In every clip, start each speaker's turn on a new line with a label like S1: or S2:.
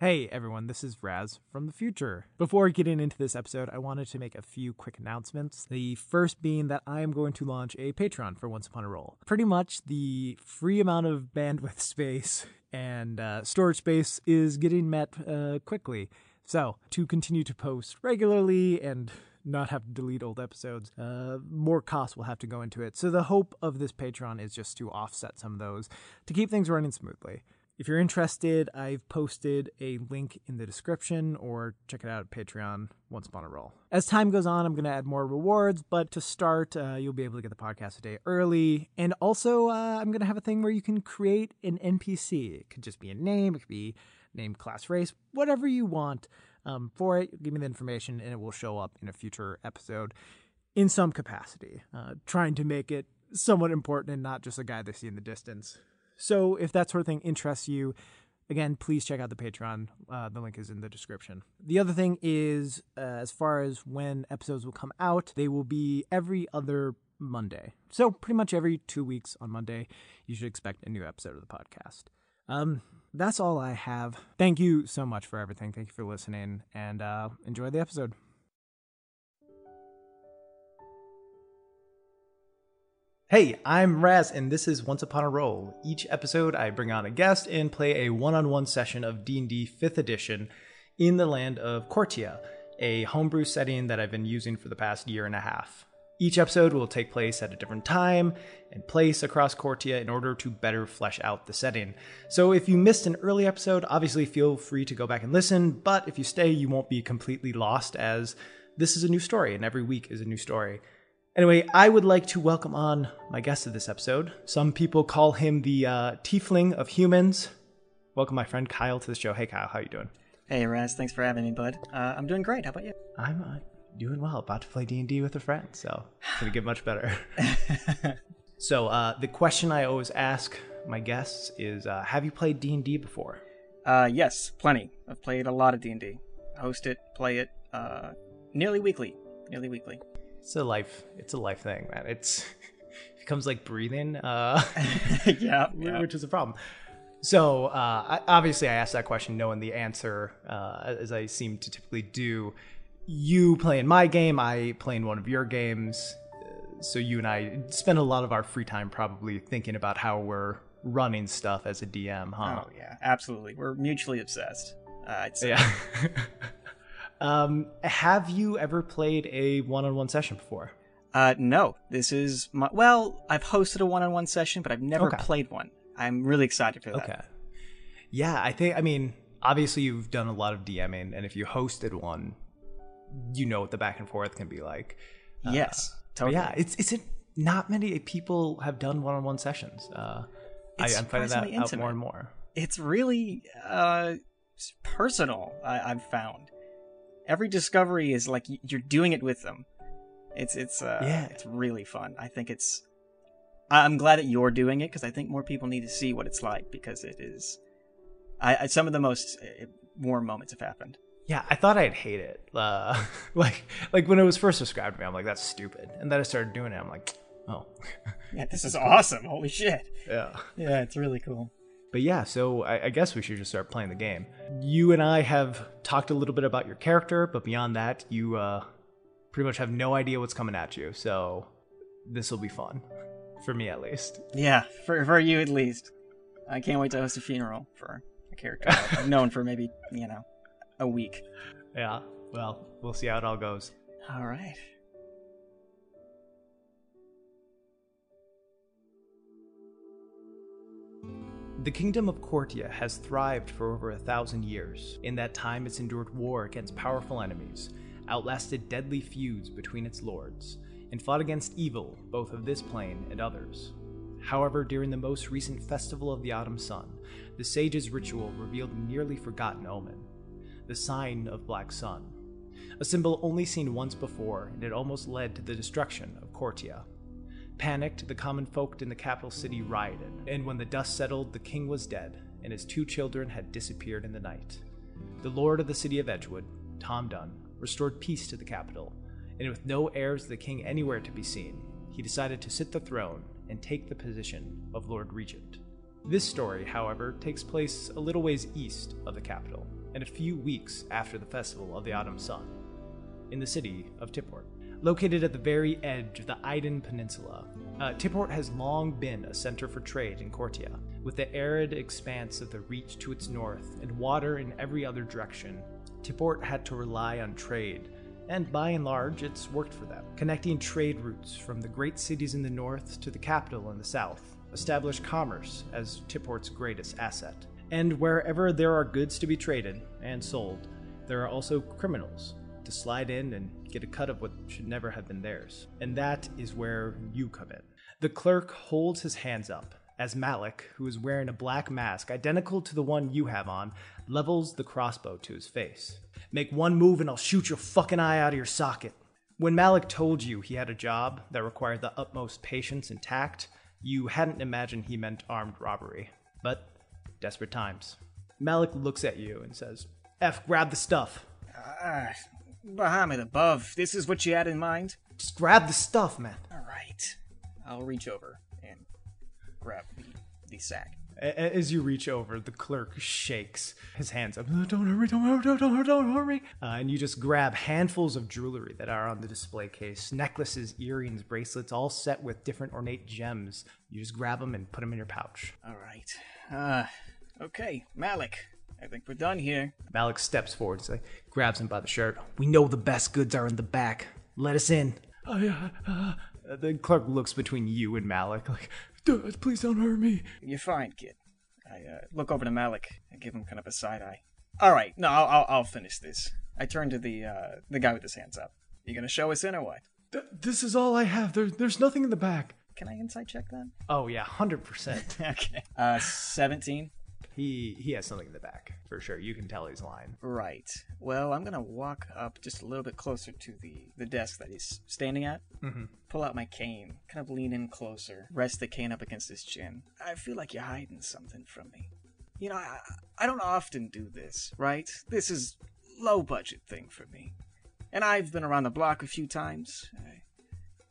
S1: Hey everyone, this is Raz from the future. Before getting into this episode, I wanted to make a few quick announcements. The first being that I am going to launch a Patreon for Once Upon a Roll. Pretty much the free amount of bandwidth space and uh, storage space is getting met uh, quickly. So, to continue to post regularly and not have to delete old episodes, uh, more costs will have to go into it. So, the hope of this Patreon is just to offset some of those to keep things running smoothly. If you're interested, I've posted a link in the description or check it out at Patreon once upon a roll. As time goes on, I'm going to add more rewards, but to start, uh, you'll be able to get the podcast a day early. And also, uh, I'm going to have a thing where you can create an NPC. It could just be a name, it could be name, class, race, whatever you want um, for it. Give me the information and it will show up in a future episode in some capacity, uh, trying to make it somewhat important and not just a guy they see in the distance. So if that sort of thing interests you, again, please check out the Patreon. Uh, the link is in the description. The other thing is, uh, as far as when episodes will come out, they will be every other Monday. So pretty much every two weeks on Monday, you should expect a new episode of the podcast. Um, that's all I have. Thank you so much for everything. Thank you for listening, and uh, enjoy the episode. Hey, I'm Raz, and this is Once Upon a Roll. Each episode, I bring on a guest and play a one-on-one session of D&D 5th Edition in the land of Cortia, a homebrew setting that I've been using for the past year and a half. Each episode will take place at a different time and place across Cortia in order to better flesh out the setting. So if you missed an early episode, obviously feel free to go back and listen, but if you stay, you won't be completely lost as this is a new story and every week is a new story. Anyway, I would like to welcome on my guest of this episode. Some people call him the uh, tiefling of humans. Welcome, my friend Kyle, to the show. Hey, Kyle, how you doing?
S2: Hey, Raz. Thanks for having me, bud. Uh, I'm doing great. How about you?
S1: I'm uh, doing well. About to play D and D with a friend, so it's gonna get much better. so, uh, the question I always ask my guests is, uh, "Have you played D and D before?"
S2: Uh, yes, plenty. I've played a lot of D and D. Host it, play it, uh, nearly weekly. Nearly weekly.
S1: It's a life. It's a life thing, man. It's it becomes like breathing. Uh,
S2: yeah, yeah.
S1: which is a problem. So uh, I, obviously, I asked that question knowing the answer, uh, as I seem to typically do. You play in my game, I play in one of your games. So you and I spend a lot of our free time probably thinking about how we're running stuff as a DM, huh?
S2: Oh yeah, absolutely. We're mutually obsessed. Uh, I'd say.
S1: Yeah. Um, have you ever played a one-on-one session before?
S2: Uh, no, this is my. Well, I've hosted a one-on-one session, but I've never
S1: Okay.
S2: played one. I'm really excited for that.
S1: Okay. Yeah, I think I mean obviously you've done a lot of DMing, and if you hosted one, you know what the back and forth can be like. Uh,
S2: Yes, totally.
S1: yeah, it's it's not many people have done one-on-one sessions. Uh, I, I'm finding that
S2: surprisingly
S1: out more and more.
S2: it's really uh personal I, i've found every discovery is like you're doing it with them it's it's uh
S1: Yeah.
S2: it's really fun i think it's i'm glad that you're doing it because i think more people need to see what it's like because it is i, I some of the most uh, warm moments have happened
S1: Yeah, I thought I'd hate it. Uh, like like when it was first described to me, I'm like that's stupid, and then I started doing it. I'm like, oh,
S2: yeah this is awesome holy shit
S1: yeah.
S2: yeah it's really cool
S1: But yeah, so I, I guess we should just start playing the game. You and I have talked a little bit about your character, but beyond that, you uh, pretty much have no idea what's coming at you. So this will be fun, for me at least.
S2: yeah for for you at least i can't wait to host a funeral for a character i've known for maybe you know a week
S1: Yeah. Well, we'll see how it all goes.
S2: all right
S1: The kingdom of Cortia has thrived for over a thousand years. In that time, it's endured war against powerful enemies, outlasted deadly feuds between its lords, and fought against evil, both of this plane and others. However, during the most recent Festival of the Autumn Sun, the sage's ritual revealed a nearly forgotten omen the sign of Black Sun. A symbol only seen once before, and it almost led to the destruction of Cortia. Panicked, the common folk in the capital city rioted, and when the dust settled, the king was dead, and his two children had disappeared in the night. The lord of the city of Edgewood, Tom Dunn, restored peace to the capital, and with no heirs of the king anywhere to be seen, he decided to sit the throne and take the position of Lord Regent. This story, however, takes place a little ways east of the capital, and a few weeks after the Festival of the Autumn Sun, in the city of Tipport. Located at the very edge of the Iden Peninsula, uh, Tipport has long been a center for trade in Cortia, with the arid expanse of the Reach to its north and water in every other direction. Tipport had to rely on trade, and by and large, it's worked for them, connecting trade routes from the great cities in the north to the capital in the south, established commerce as Tipport's greatest asset. And wherever there are goods to be traded and sold, there are also criminals to slide in and get a cut of what should never have been theirs. And that is where you come in. The clerk holds his hands up as Malik, who is wearing a black mask identical to the one you have on, levels the crossbow to his face. Make one move and I'll shoot your fucking eye out of your socket. When Malik told you he had a job that required the utmost patience and tact, you hadn't imagined he meant armed robbery. But desperate times. Malik looks at you and says, F, grab the stuff.
S2: Ah, Bahamut above. This is what you had in mind?
S1: Just grab the stuff, man.
S2: All right. I'll reach over and grab the, the sack.
S1: As you reach over, the clerk shakes his hands up. "Uh, Don't hurt me, don't hurt, don't hurt, don't hurt me. Uh, and you just grab handfuls of jewelry that are on the display case necklaces, earrings, bracelets, all set with different ornate gems. You just grab them and put them in your pouch.
S2: All right. Uh, okay, Malik. I think we're done here.
S1: Malik steps forward, so grabs him by the shirt. We know the best goods are in the back. Let us in. Oh, yeah. Uh, the clerk looks between you and Malik, like, "Dude, please don't hurt me.
S2: You're fine, kid. I uh, look over to Malik and give him kind of a side eye. All right, no, I'll, I'll, I'll finish this. I turn to the uh, the guy with his hands up. You gonna show us in or what?
S1: Th- this is all I have. There, there's nothing in the back.
S2: Can I insight check that?
S1: Oh, yeah, 100%.
S2: okay. Uh, seventeen.
S1: He he has something in the back for sure. You can tell he's lying.
S2: Right. Well, I'm gonna walk up just a little bit closer to the the desk that he's standing at.
S1: Mm-hmm.
S2: Pull out my cane, kind of lean in closer, rest the cane up against his chin. I feel like you're hiding something from me. You know, I, I don't often do this, right? This is low budget thing for me, and I've been around the block a few times. I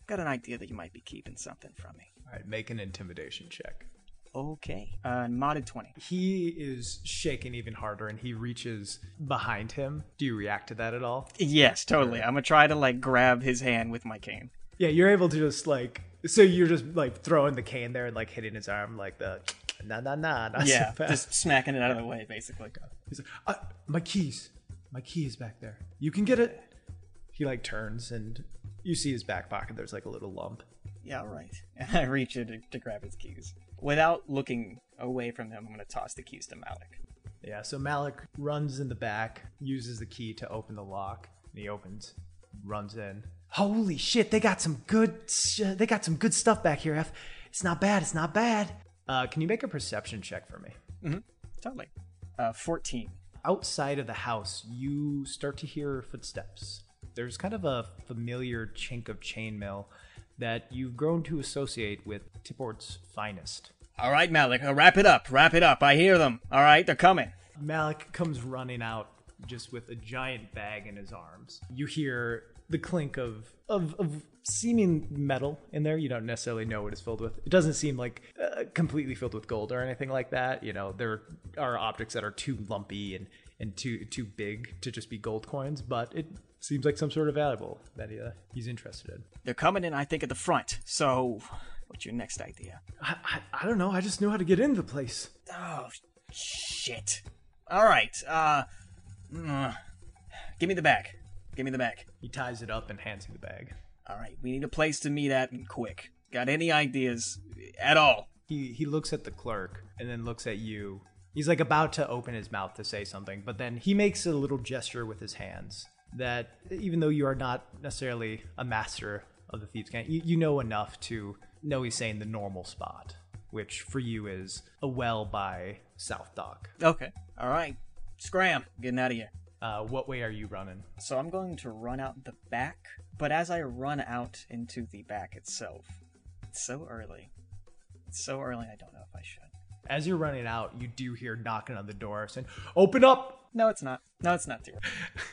S2: got an idea that you might be keeping something from me.
S1: All right, make an intimidation check.
S2: Okay. Uh, modded twenty.
S1: He is shaking even harder, and he reaches behind him. Do you react to that at all?
S2: Yes, totally. I'm gonna try to like grab his hand with my cane.
S1: Yeah, you're able to just like. So you're just like throwing the cane there and like hitting his arm like the nah nah nah. Not
S2: Yeah,
S1: so
S2: just smacking it out of the way, basically.
S1: He's like, uh, my keys, my key is back there. You can get it. He like turns and you see his back pocket. There's like a little lump.
S2: Yeah, right. And I reach in to, to grab his keys. Without looking away from him, I'm going to toss the keys to Malik.
S1: Yeah, so Malik runs in the back, uses the key to open the lock, and he opens, runs in. Holy shit, they got some good sh- they got some good stuff back here, F. It's not bad, it's not bad. Uh, can you make a perception check for me? Mm-hmm.
S2: Totally. Uh, 14.
S1: Outside of the house, you start to hear footsteps. There's kind of a familiar chink of chainmail that you've grown to associate with Tipport's finest.
S2: All right, Malik, uh, wrap it up. Wrap it up. I hear them. All right, they're coming.
S1: Malik comes running out just with a giant bag in his arms. You hear the clink of, of, of seeming metal in there. You don't necessarily know what it's filled with. It doesn't seem like uh, completely filled with gold or anything like that. You know, there are objects that are too lumpy and, and too too big to just be gold coins, but it seems like some sort of valuable that he, uh, he's interested in.
S2: They're coming in, I think, at the front. So, what's your next idea?
S1: I, I, I don't know. I just knew how to get into the place.
S2: Oh, shit. All right, uh, mm, give me the bag. Give me the bag.
S1: He ties it up and hands you the bag.
S2: All right, we need a place to meet at and quick. Got any ideas at all?
S1: he he looks at the clerk and then looks at you. He's like about to open his mouth to say something, but then he makes a little gesture with his hands that even though you are not necessarily a master of the thieves' cant, you, you know enough to know he's saying the normal spot, which for you is a well by South Dock.
S2: Okay. All right. Scram. Getting out of here.
S1: Uh, what way are you running?
S2: So I'm going to run out the back, but as I run out into the back itself, it's so early. It's so early, I don't know if I should.
S1: As you're running out, you do hear knocking on the door saying, "Open up!"
S2: No, it's not. No, it's not too early.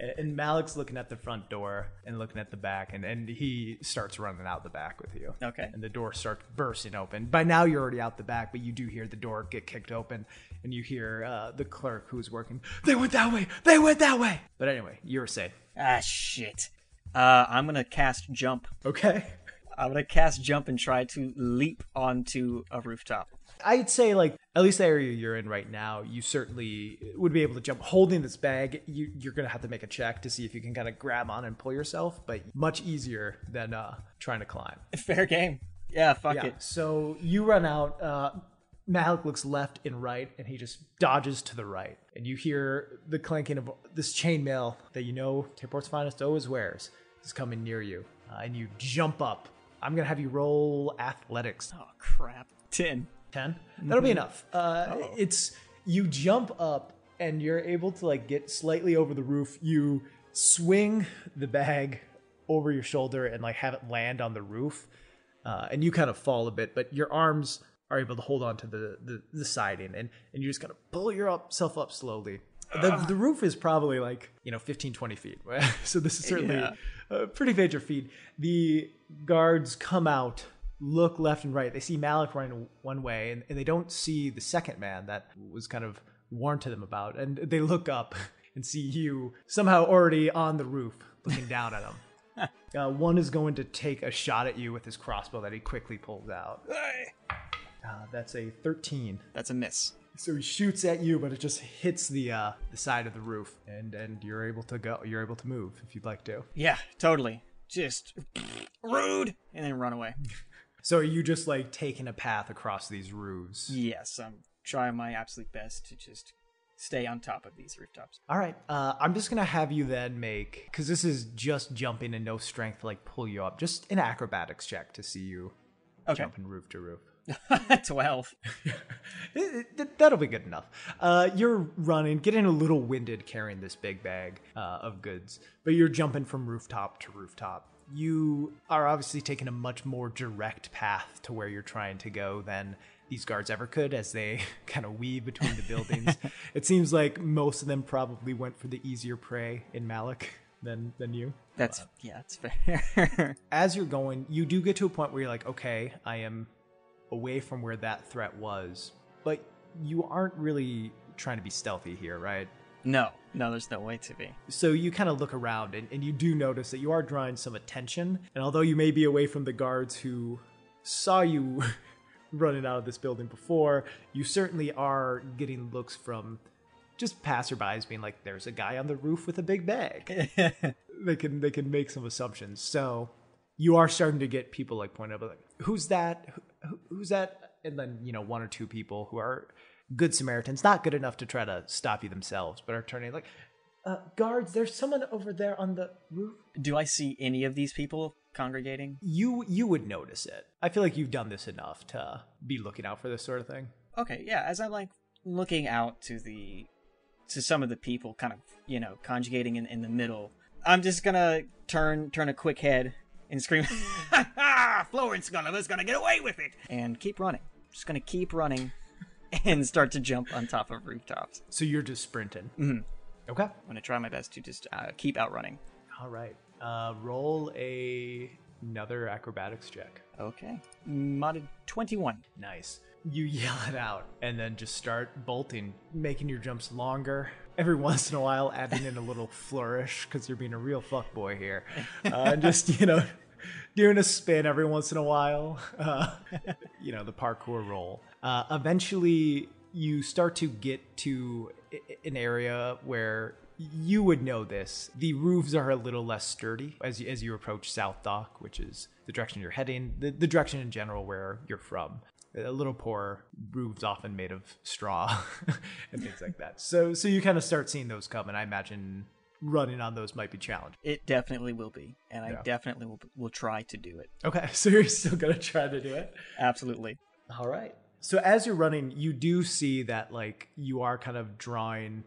S1: And- And Malik's looking at the front door and looking at the back, and, and he starts running out the back with you.
S2: Okay.
S1: And the door starts bursting open. By now, you're already out the back, but you do hear the door get kicked open, and you hear uh, the clerk who's working, They went that way! They went that way! But anyway, you're safe.
S2: Ah, shit. Uh, I'm gonna cast jump.
S1: Okay.
S2: I'm gonna cast jump and try to leap onto a rooftop.
S1: I'd say, like, at least the area you're in right now, you certainly would be able to jump. Holding this bag, you, you're going to have to make a check to see if you can kind of grab on and pull yourself, but much easier than uh, trying to climb.
S2: Fair game. Yeah, fuck
S1: Yeah.
S2: it.
S1: So you run out. Uh, Malik looks left and right, and he just dodges to the right. And you hear the clanking of this chainmail that you know Tipport's finest always wears is coming near you. Uh, and you jump up. I'm going to have you roll athletics.
S2: Oh crap. Ten.
S1: 10 that'll be enough. Uh it's you jump up and you're able to like get slightly over the roof. You swing the bag over your shoulder and like have it land on the roof uh, and you kind of fall a bit but your arms are able to hold on to the the, the siding and and you just kind of pull yourself up slowly. The, the roof is probably like you know 15 20 feet so this is certainly
S2: Yeah.
S1: a pretty major feat. The guards come out look left and right they see malik running one way and, and they don't see the second man that was kind of warned to them about and they look up and see you somehow already on the roof looking down at them uh, one is going to take a shot at you with his crossbow that he quickly pulls out uh, that's a 13
S2: That's a miss.
S1: so he shoots at you, but it just hits the uh, the side of the roof, and and you're able to go. You're able to move if you'd like to.
S2: Yeah, totally. Just rude, and then run away.
S1: So are you just like taking a path across these roofs?
S2: Yes, I'm trying my absolute best to just stay on top of these rooftops.
S1: All right. Uh, I'm just gonna have you then make because this is just jumping and no strength to like pull you up. Just an acrobatics check to see you
S2: Okay.
S1: jumping roof to roof.
S2: Twelve.
S1: It- it- that'll be good enough. Uh, you're running, getting a little winded carrying this big bag uh, of goods, but you're jumping from rooftop to rooftop. You are obviously taking a much more direct path to where you're trying to go than these guards ever could as they kind of weave between the buildings. it seems like most of them probably went for the easier prey in Malik than, than you
S2: That's yeah, that's fair.
S1: as you're going, you do get to a point where you're like, okay, I am away from where that threat was, but you aren't really trying to be stealthy here, right?
S2: No, no, there's no way to be.
S1: So you kind of look around and, and you do notice that you are drawing some attention. And although you may be away from the guards who saw you running out of this building before, you certainly are getting looks from just passerbys being like, there's a guy on the roof with a big bag. they can they can make some assumptions. So you are starting to get people like point out like, who's that? Who, who's that? And then you know one or two people who are good Samaritans, not good enough to try to stop you themselves, but are turning like, uh, guards, there's someone over there on the roof.
S2: Do I see any of these people congregating?
S1: You you would notice it. I feel like you've done this enough to be looking out for this sort of thing.
S2: Okay, yeah. As I'm like looking out to the to some of the people, kind of you know conjugating in, in the middle, I'm just gonna turn turn a quick head and scream, "Ha ha! Florence Gulliver's gonna get away with it!" and keep running. Just gonna keep running and start to jump on top of rooftops.
S1: So you're just sprinting.
S2: Mhm.
S1: Okay.
S2: I'm gonna try my best to just uh, keep outrunning.
S1: All right. Uh, roll a another acrobatics check.
S2: Okay, modded 21.
S1: Nice. You yell it out and then just start bolting, making your jumps longer. Every once in a while, adding in a little flourish because you're being a real fuck boy here. Uh, just, you know, doing a spin every once in a while. Uh, you know, the parkour roll. Uh, eventually, you start to get to an area where you would know this. The roofs are a little less sturdy as you, as you approach South Dock, which is the direction you're heading, the, the direction in general where you're from. A little poor roofs often made of straw and things like that. So so you kind of start seeing those come, and I imagine running on those might be challenging.
S2: It definitely will be, and I
S1: Yeah.
S2: definitely will, will try to do it.
S1: Okay, so you're still gonna try to do it.
S2: Absolutely.
S1: All right. So as you're running, you do see that like you are kind of drawing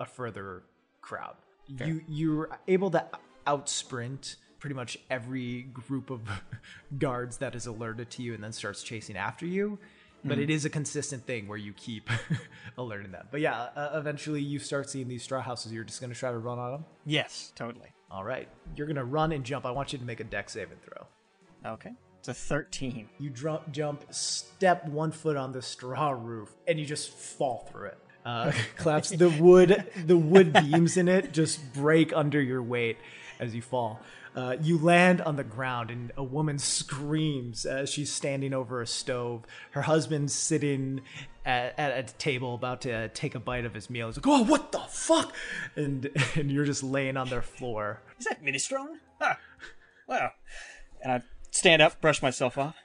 S1: a further crowd. You you're able to out sprint pretty much every group of guards that is alerted to you and then starts chasing after you. But it is a consistent thing where you keep alerting them. But yeah, uh, eventually you start seeing these straw houses. You're just gonna try to run on them.
S2: Yes, totally.
S1: All right, you're gonna run and jump. I want you to make a Dex saving throw.
S2: Okay. It's a 13.
S1: You jump, jump, step one foot on the straw roof, and you just fall through it. Uh, claps. The wood, the wood beams in it just break under your weight as you fall. Uh, you land on the ground, and a woman screams as she's standing over a stove. Her husband's sitting at, at a table about to take a bite of his meal. He's like, "Oh, what the fuck!" And and you're just laying on their floor.
S2: Is that minestrone? Huh. Well, and I stand up, brush myself off.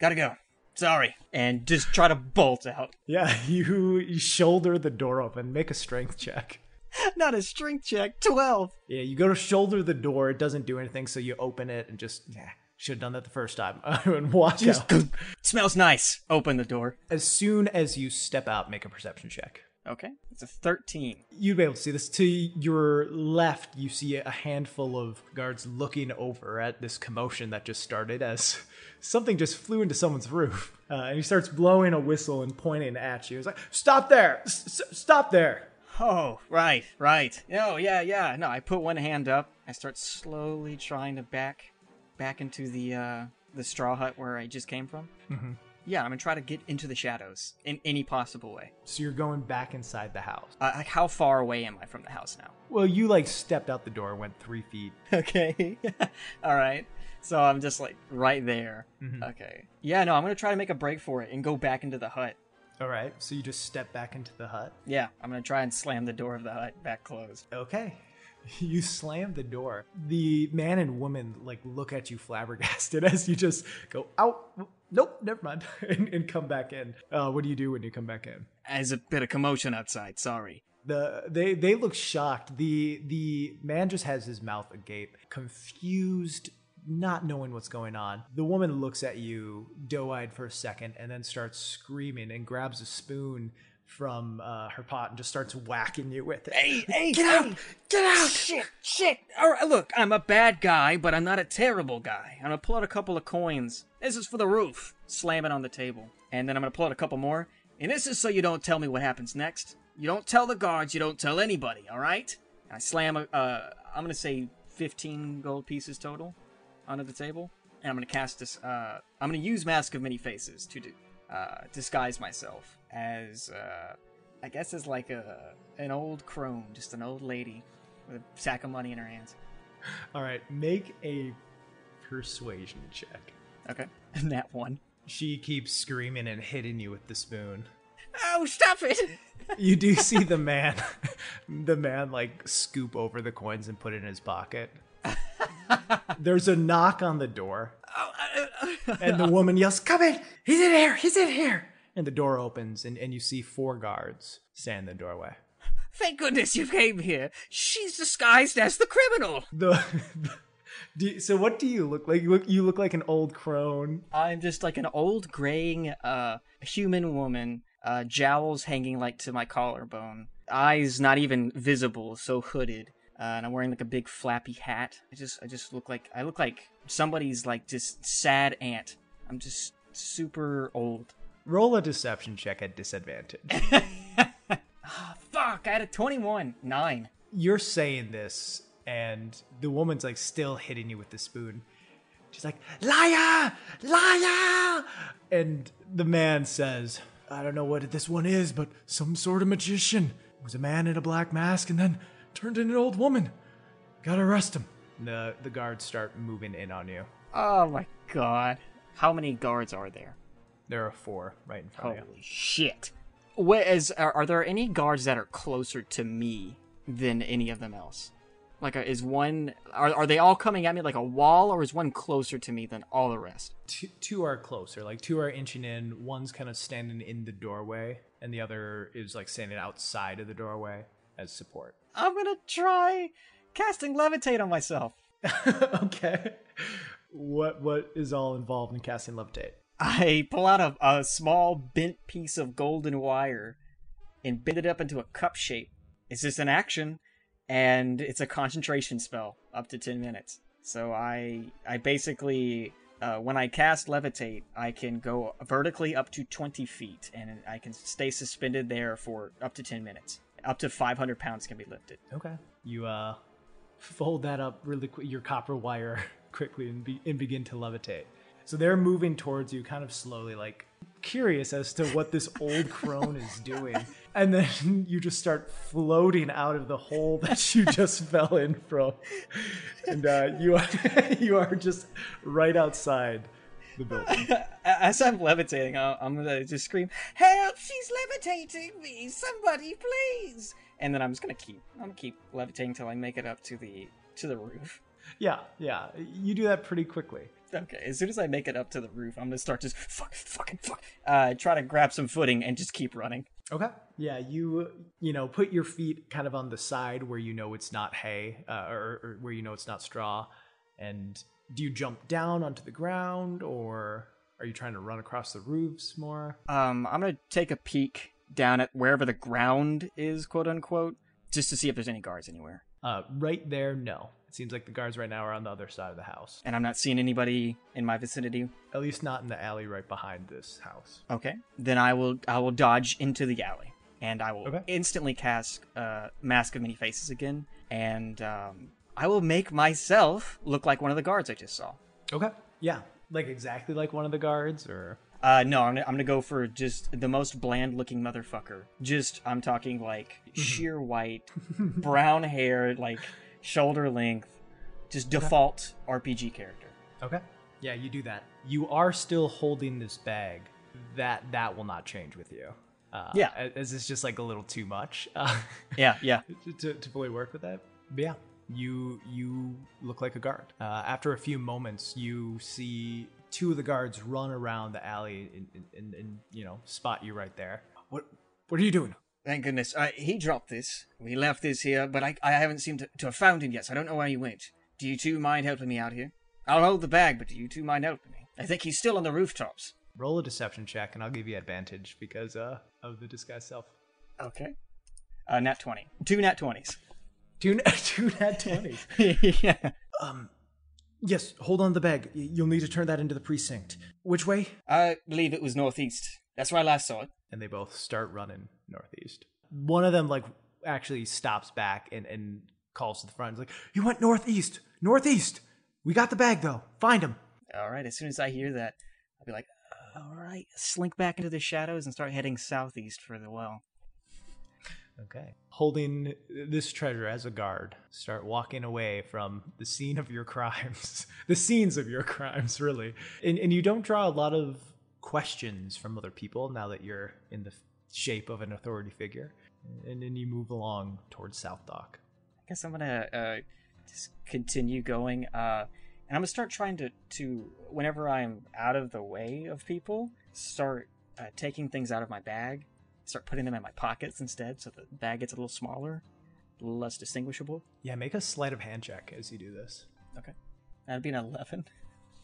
S2: Gotta go. Sorry. And just try to bolt out.
S1: Yeah, you, you shoulder the door open. Make a strength check.
S2: Not a strength check. 12.
S1: Yeah, you go to shoulder the door. It doesn't do anything, so you open it and just yeah, should have done that the first time and walk out.
S2: Smells nice. Open the door.
S1: As soon as you step out, make a perception check.
S2: Okay. It's a 13.
S1: You'd be able to see this. To your left, you see a handful of guards looking over at this commotion that just started as something just flew into someone's roof. Uh, and he starts blowing a whistle and pointing at you. He's like, "Stop there! S- stop there!"
S2: Oh, right, right. Oh, yeah, yeah. No, I put one hand up. I start slowly trying to back back into the uh the straw hut where I just came from. Mm-hmm. Yeah, I'm gonna try to get into the shadows in any possible way.
S1: So you're going back inside the house.
S2: Uh, like, how far away am I from the house now?
S1: Well, you like stepped out the door, went three feet.
S2: Okay. All right. So I'm just like right there.
S1: Mm-hmm.
S2: Okay. Yeah, no, I'm gonna try to make a break for it and go back into the hut.
S1: All right. So you just step back into the hut.
S2: Yeah, I'm gonna try and slam the door of the hut back closed.
S1: Okay. You slam the door. The man and woman like look at you flabbergasted as you just go out. Nope, never mind, and, and come back in. Uh, what do you do when you come back in?
S2: As a bit of commotion outside. Sorry.
S1: The they they look shocked. The the man just has his mouth agape, confused, not knowing what's going on. The woman looks at you doe-eyed for a second and then starts screaming and grabs a spoon from uh, her pot and just starts whacking you with it.
S2: Hey, hey,
S1: Get
S2: hey.
S1: out! Get out!
S2: Shit, shit. All right, look, I'm a bad guy, but I'm not a terrible guy. I'm gonna pull out a couple of coins. This is for the roof. Slam it on the table. And then I'm gonna pull out a couple more. And this is so you don't tell me what happens next. You don't tell the guards, you don't tell anybody, alright? I slam a, uh, I'm gonna say 15 gold pieces total onto the table. And I'm gonna cast this, uh, I'm gonna use Mask of Many Faces to do, uh, disguise myself as, uh, I guess as like a, an old crone, just an old lady with a sack of money in her hands.
S1: All right, make a persuasion check.
S2: Okay. And that one.
S1: She keeps screaming and hitting you with the spoon.
S2: Oh, stop it!
S1: You do see the man, the man like scoop over the coins and put it in his pocket. There's a knock on the door, and the woman yells, "Come in! He's in here! He's in here!" And the door opens, and, and you see four guards stand in the doorway.
S2: Thank goodness you came here. She's disguised as the criminal.
S1: The, do you- so what do you look like? You look you look like an old crone.
S2: I'm just like an old graying uh human woman, uh jowls hanging like to my collarbone, eyes not even visible, so hooded. Uh, and I'm wearing like a big flappy hat. I just I just look like I look like somebody's like just sad aunt. I'm just super old.
S1: Roll a deception check at disadvantage.
S2: Fuck, I had a 21. 9.
S1: You're saying this, and the woman's like still hitting you with the spoon. She's like, liar, liar. And the man says, I don't know what this one is, but some sort of magician. It was a man in a black mask and then turned into an old woman. Gotta arrest him. The, the guards start moving in on you.
S2: Oh my god. How many guards are there?
S1: There are four right in front of you.
S2: Holy shit. What is are, are there any guards that are closer to me than any of them else? Like uh, is one are are they all coming at me like a wall or is one closer to me than all the rest?
S1: Two, two are closer, like two are inching in. One's kind of standing in the doorway, and the other is like standing outside of the doorway as support.
S2: I'm to try casting levitate on myself.
S1: okay. What what is all involved in casting levitate?
S2: I pull out a, a small bent piece of golden wire and bend it up into a cup shape. It's just an action, and it's a concentration spell up to ten minutes. So I I basically Uh, when I cast levitate, I can go vertically up to 20 feet, and I can stay suspended there for up to 10 minutes. Up to 500 pounds can be lifted.
S1: Okay. You uh, fold that up really quick, your copper wire quickly, and, be- and begin to levitate. So they're moving towards you kind of slowly, like curious as to what this old crone is doing. And then you just start floating out of the hole that you just fell in from. And uh, you, are, you are just right outside the building.
S2: As I'm levitating, I'm gonna just scream, "Help! She's levitating me! Somebody, please!" And then I'm just gonna keep, I'm gonna keep levitating till I make it up to the to the roof.
S1: Yeah, yeah. You do that pretty quickly.
S2: Okay, as soon as I make it up to the roof, I'm gonna start just fuck, fucking fuck, uh, try to grab some footing and just keep running.
S1: Okay. Yeah, you you know put your feet kind of on the side where you know it's not hay, uh, or, or where you know it's not straw, and do you jump down onto the ground, or are you trying to run across the roofs more?
S2: Um, I'm gonna take a peek down at wherever the ground is, quote unquote, just to see if there's any guards anywhere.
S1: Uh, right there, no. It seems like the guards right now are on the other side of the house.
S2: And I'm not seeing anybody in my vicinity.
S1: At least not in the alley right behind this house.
S2: Okay, then I will I will dodge into the alley, and I will
S1: Okay.
S2: instantly cast uh, Mask of Many Faces again, and um, I will make myself look like one of the guards I just saw.
S1: Okay. Yeah, like exactly like one of the guards, or
S2: Uh, no, I'm I'm gonna go for just the most bland looking motherfucker. Just, I'm talking like sheer white, brown hair, like shoulder length, just default RPG character.
S1: Okay. Yeah, you do that. You are still holding this bag. That that will not change with you. Uh,
S2: Yeah.
S1: as it's just like a little too much uh,
S2: Yeah, yeah.
S1: to, to fully work with that. But yeah, you you look like a guard. Uh, after a few moments, you see two of the guards run around the alley and, and, and, and you know spot you right there. What what are you doing?
S2: Thank goodness. Uh, he dropped this. We left this here, but I, I haven't seemed to, to have found him yet, so I don't know where he went. Do you two mind helping me out here? I'll hold the bag, but do you two mind helping me? I think he's still on the rooftops.
S1: Roll a deception check, and I'll give you advantage because uh, of the disguise self.
S2: Okay. Uh, nat 20. Two nat 20s.
S1: Two two nat twenties.
S2: yeah.
S1: Um, yes, hold on to the bag. You'll need to turn that into the precinct. Which way?
S2: I believe it was northeast. That's where I last saw it.
S1: And they both start running northeast. One of them, like, actually stops back and, and calls to the front. He's like, You went northeast! Northeast! We got the bag, though. Find him.
S2: All right, as soon as I hear that, I'll be like, all right, slink back into the shadows and start heading southeast for the well.
S1: Okay. Holding this treasure as a guard, start walking away from the scene of your crimes, the scenes of your crimes, really. And, and you don't draw a lot of questions from other people now that you're in the shape of an authority figure. And then you move along towards South Dock.
S2: I guess I'm gonna uh, just continue going, uh, and I'm gonna start trying to, to whenever I'm out of the way of people, start uh, taking things out of my bag, start putting them in my pockets instead, so the bag gets a little smaller, a little less distinguishable.
S1: Yeah, make a sleight of hand check as you do this.
S2: Okay, that'd be an eleven.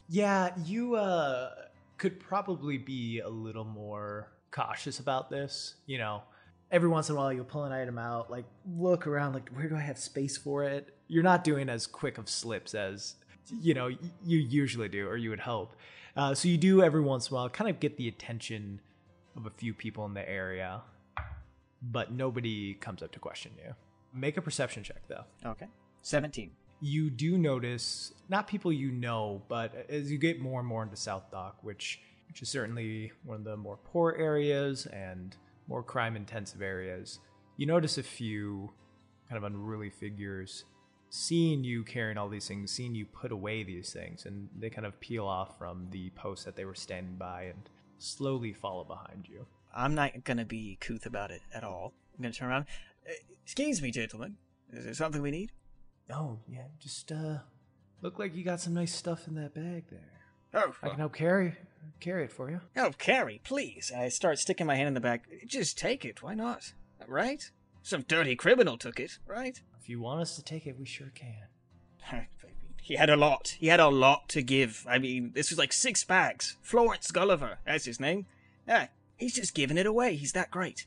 S1: Yeah, you uh could probably be a little more cautious about this. You know, every once in a while you'll pull an item out, like look around, like where do I have space for it? You're not doing as quick of slips as you know you usually do, or you would hope. Uh, so you do every once in a while kind of get the attention of a few people in the area, but nobody comes up to question you. Make a perception check though
S2: Okay, seventeen.
S1: you do notice not people you know, but as you get more and more into South Dock, which which is certainly one of the more poor areas and more crime intensive areas, you notice a few kind of unruly figures seeing you carrying all these things, seeing you put away these things, and they kind of peel off from the post that they were standing by and slowly follow behind you.
S2: I'm not gonna be couth about it at all. I'm gonna turn around. Uh, excuse me, gentlemen. Is there something we need?
S1: Oh, yeah, just uh look like you got some nice stuff in that bag there.
S2: Oh,
S1: I can help carry carry it for you.
S2: Oh, carry, please. I start sticking my hand in the bag. Just take it. Why not? Right? Some dirty criminal took it, right?
S1: If you want us to take it, we sure can.
S2: He had a lot. He had a lot to give. I mean, this was like six bags. Florence Gulliver, that's his name. Yeah, he's just giving it away. He's that great.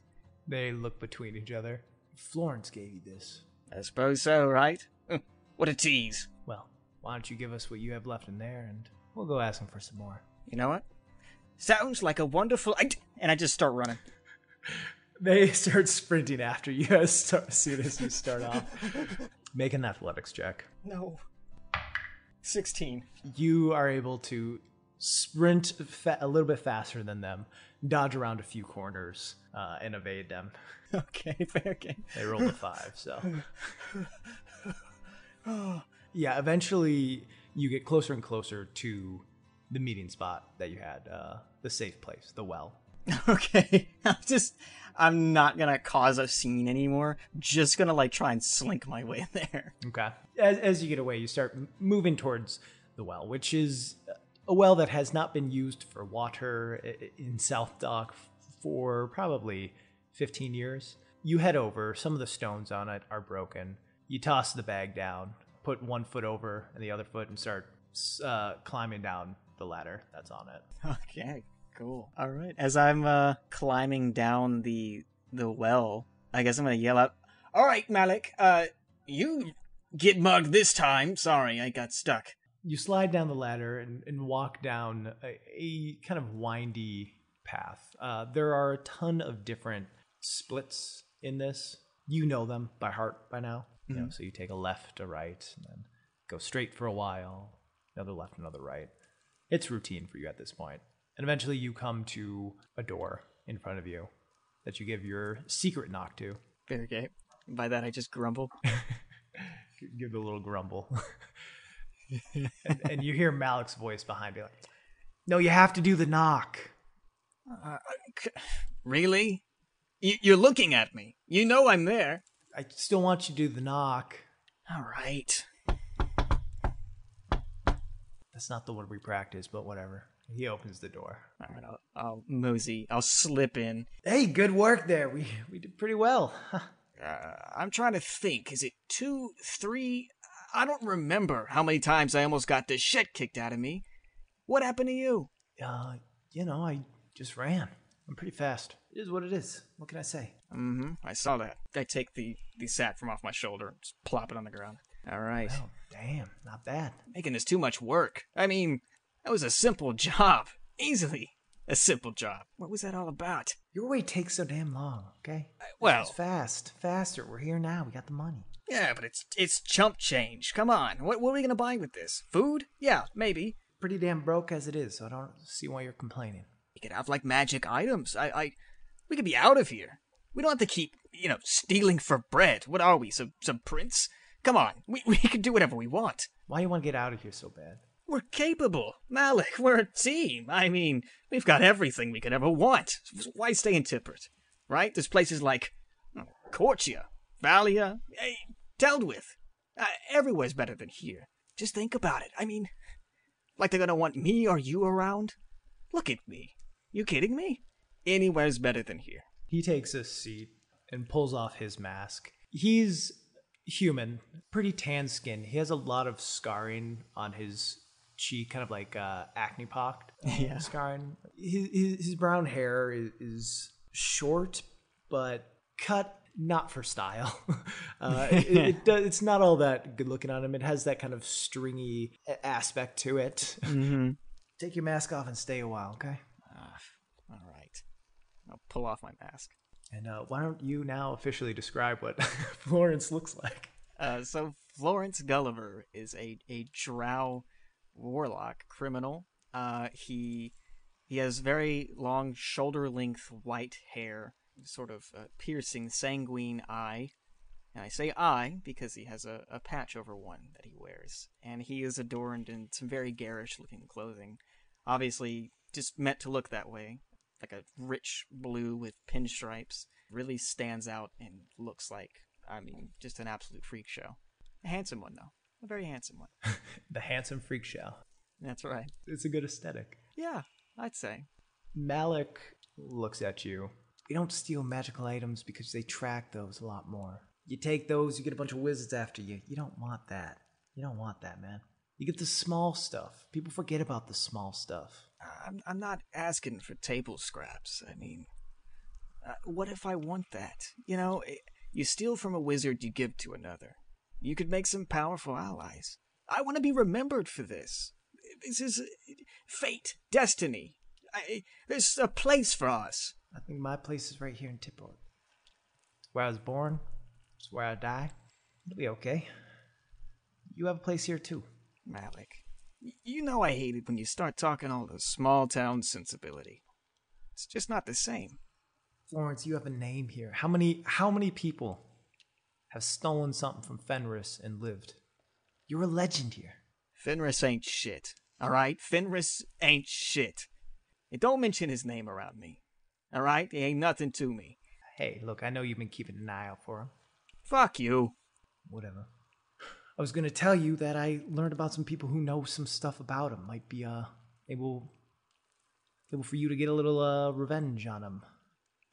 S1: They look between each other. Florence gave you this.
S2: I suppose so, right? What a tease.
S1: Well, why don't you give us what you have left in there and we'll go ask him for some more.
S2: You know what? Sounds like a wonderful. I d- and I just start running.
S1: They start sprinting after you as soon as you start off. Make an athletics check.
S2: No. 16.
S1: You are able to sprint fa- a little bit faster than them, dodge around a few corners, uh, and evade them.
S2: Okay, fair game.
S1: They rolled a five, so. yeah, eventually you get closer and closer to the meeting spot that you had, uh, the safe place, the well.
S2: Okay, I'm just. I'm not gonna cause a scene anymore. Just gonna like try and slink my way there.
S1: Okay. As, as you get away, you start moving towards the well, which is a well that has not been used for water in South Dock for probably 15 years. You head over, some of the stones on it are broken. You toss the bag down, put one foot over and the other foot, and start uh, climbing down the ladder that's on it.
S2: Okay, cool. All right. As I'm uh climbing down the the well, I guess I'm gonna yell out, "All right, Malik, uh, you get mugged this time. Sorry, I got stuck."
S1: you slide down the ladder and, and walk down a, a kind of windy path. Uh, there are a ton of different splits in this. You know them by heart by now. You know, so you take a left, a right, and then go straight for a while, another left, another right. It's routine for you at this point. And eventually you come to a door in front of you that you give your secret knock to.
S2: Very gay. By that, I just grumble.
S1: give a little grumble. and, and you hear Malik's voice behind you like, No, you have to do the knock.
S2: Uh, really? Y- you're looking at me. You know I'm there.
S1: I still want you to do the knock.
S2: All right.
S1: That's not the one we practice, but whatever. He opens the door.
S2: All right. I'll, I'll mosey. I'll slip in.
S1: Hey, good work there. We we did pretty well.
S2: Uh, I'm trying to think. Is it two, three? I don't remember how many times I almost got the shit kicked out of me. What happened to you?
S1: uh, you know, I just ran. I'm pretty fast. It is what it is. What can I say?
S2: Mm-hmm. I saw that. I take the the sack from off my shoulder, just plop it on the ground. All right.
S1: Oh, damn, not bad.
S2: Making this too much work. I mean, that was a simple job. Easily a simple job. What was that all about?
S1: Your way takes so damn long. Okay.
S2: Uh, well,
S1: It's fast, faster. We're here now. We got the money.
S2: yeah, but it's it's chump change. Come on. What what are we gonna buy with this? Food? Yeah, maybe.
S1: Pretty damn broke as it is, so I don't see why you're complaining.
S2: We could have like magic items. I, I, we could be out of here. We don't have to keep, you know, stealing for bread. What are we? Some some prince? Come on, we we can do whatever we want.
S1: Why do you want to get out of here so bad?
S2: We're capable, Malik. We're a team. I mean, we've got everything we could ever want. Why stay in Tipport? Right? There's places like oh, Cortia, Valia, eh, Teldwith. Uh, everywhere's better than here. Just think about it. I mean, like they're gonna want me or you around? Look at me. You kidding me? Anywhere's better than here.
S1: He takes a seat and pulls off his mask. He's human, pretty tan skin. He has a lot of scarring on his cheek, kind of like uh, acne pocked uh,
S2: Yeah.
S1: scarring. His, his, his brown hair is, is short, but cut not for style. uh, it, it, does- it's not all that good looking on him. It has that kind of stringy aspect to it.
S2: Mm-hmm.
S1: Take your mask off and stay a while, okay?
S2: Ah, all right. I'll pull off my mask.
S1: And uh, why don't you now officially describe what Florence looks like?
S2: Uh, so Florence Gulliver is a a drow warlock criminal. Uh, he he has very long shoulder length white hair, sort of piercing sanguine eye. And I say eye because he has a, a patch over one that he wears, and he is adorned in some very garish looking clothing. Obviously, just meant to look that way, like a rich blue with pinstripes. Really stands out and looks like, I mean, just an absolute freak show. A handsome one, though. A very handsome one.
S1: The handsome freak show.
S2: That's right.
S1: It's a good aesthetic.
S2: Yeah, I'd say.
S1: Malik looks at you. You don't steal magical items because they track those a lot more. You take those, you get a bunch of wizards after you. You don't want that. You don't want that, man. You get the small stuff. People forget about the small stuff.
S2: I'm, I'm not asking for table scraps. I mean, uh, what if I want that? You know, eh, you steal from a wizard, you give to another. You could make some powerful allies. I want to be remembered for this. This is fate, destiny. I, there's a place for us.
S1: I think my place is right here in Tipport. Where I was born. It's where I die. It'll be okay. You have a place here too.
S2: Malik, you know I hate it when you start talking all the small town sensibility. It's just not the same.
S1: Florence, you have a name here. How many how many people have stolen something from Fenris and lived? You're a legend here.
S2: Fenris ain't shit. All right, Fenris ain't shit. And don't mention his name around me. All right, he ain't nothing to me.
S1: Hey, look, I know you've been keeping an eye out for him.
S2: Fuck you.
S1: Whatever. I was gonna tell you that I learned about some people who know some stuff about him. Might be uh able able for you to get a little uh revenge on him.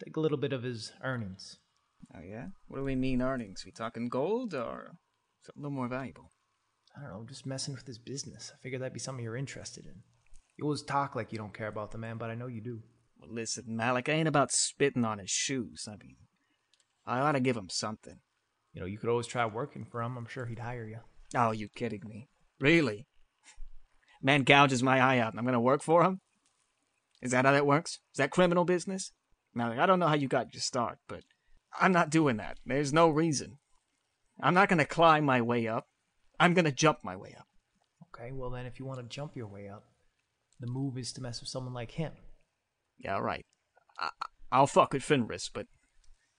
S1: Take a little bit of his earnings.
S2: Oh yeah? What do we mean earnings? We talking gold or something a little more valuable?
S1: I don't know, just messing with his business. I figured that'd be something you're interested in. You always talk like you don't care about the man, but I know you do.
S2: Well, listen, Malik, I ain't about spitting on his shoes. I mean, I ought to give him something.
S1: You know, you could always try working for him. I'm sure he'd hire you.
S2: Oh, you kidding me? Really? Man gouges my eye out and I'm gonna work for him? Is that how that works? Is that criminal business? Malik, I don't know how you got your start, but I'm not doing that. There's no reason. I'm not gonna climb my way up. I'm gonna jump my way up.
S1: Okay, well then, if you want to jump your way up, the move is to mess with someone like him.
S2: Yeah, right. I- I'll fuck with Fenris, but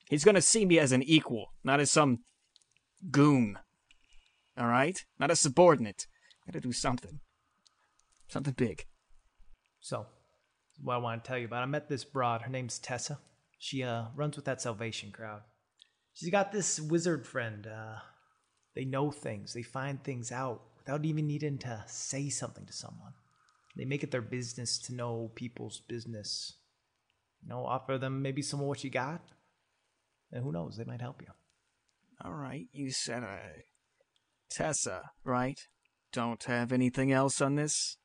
S2: he's gonna see me as an equal, not as some goon. All right? Not a subordinate. Gotta do something. Something big.
S1: So, what I want to tell you about. I met this broad. Her name's Tessa. She uh runs with that Salvation crowd. She's got this wizard friend. Uh, they know things. They find things out without even needing to say something to someone. They make it their business to know people's business. You know, offer them maybe some of what you got, and who knows, they might help you.
S2: All right, you said uh, Tessa, right? Don't have anything else on this?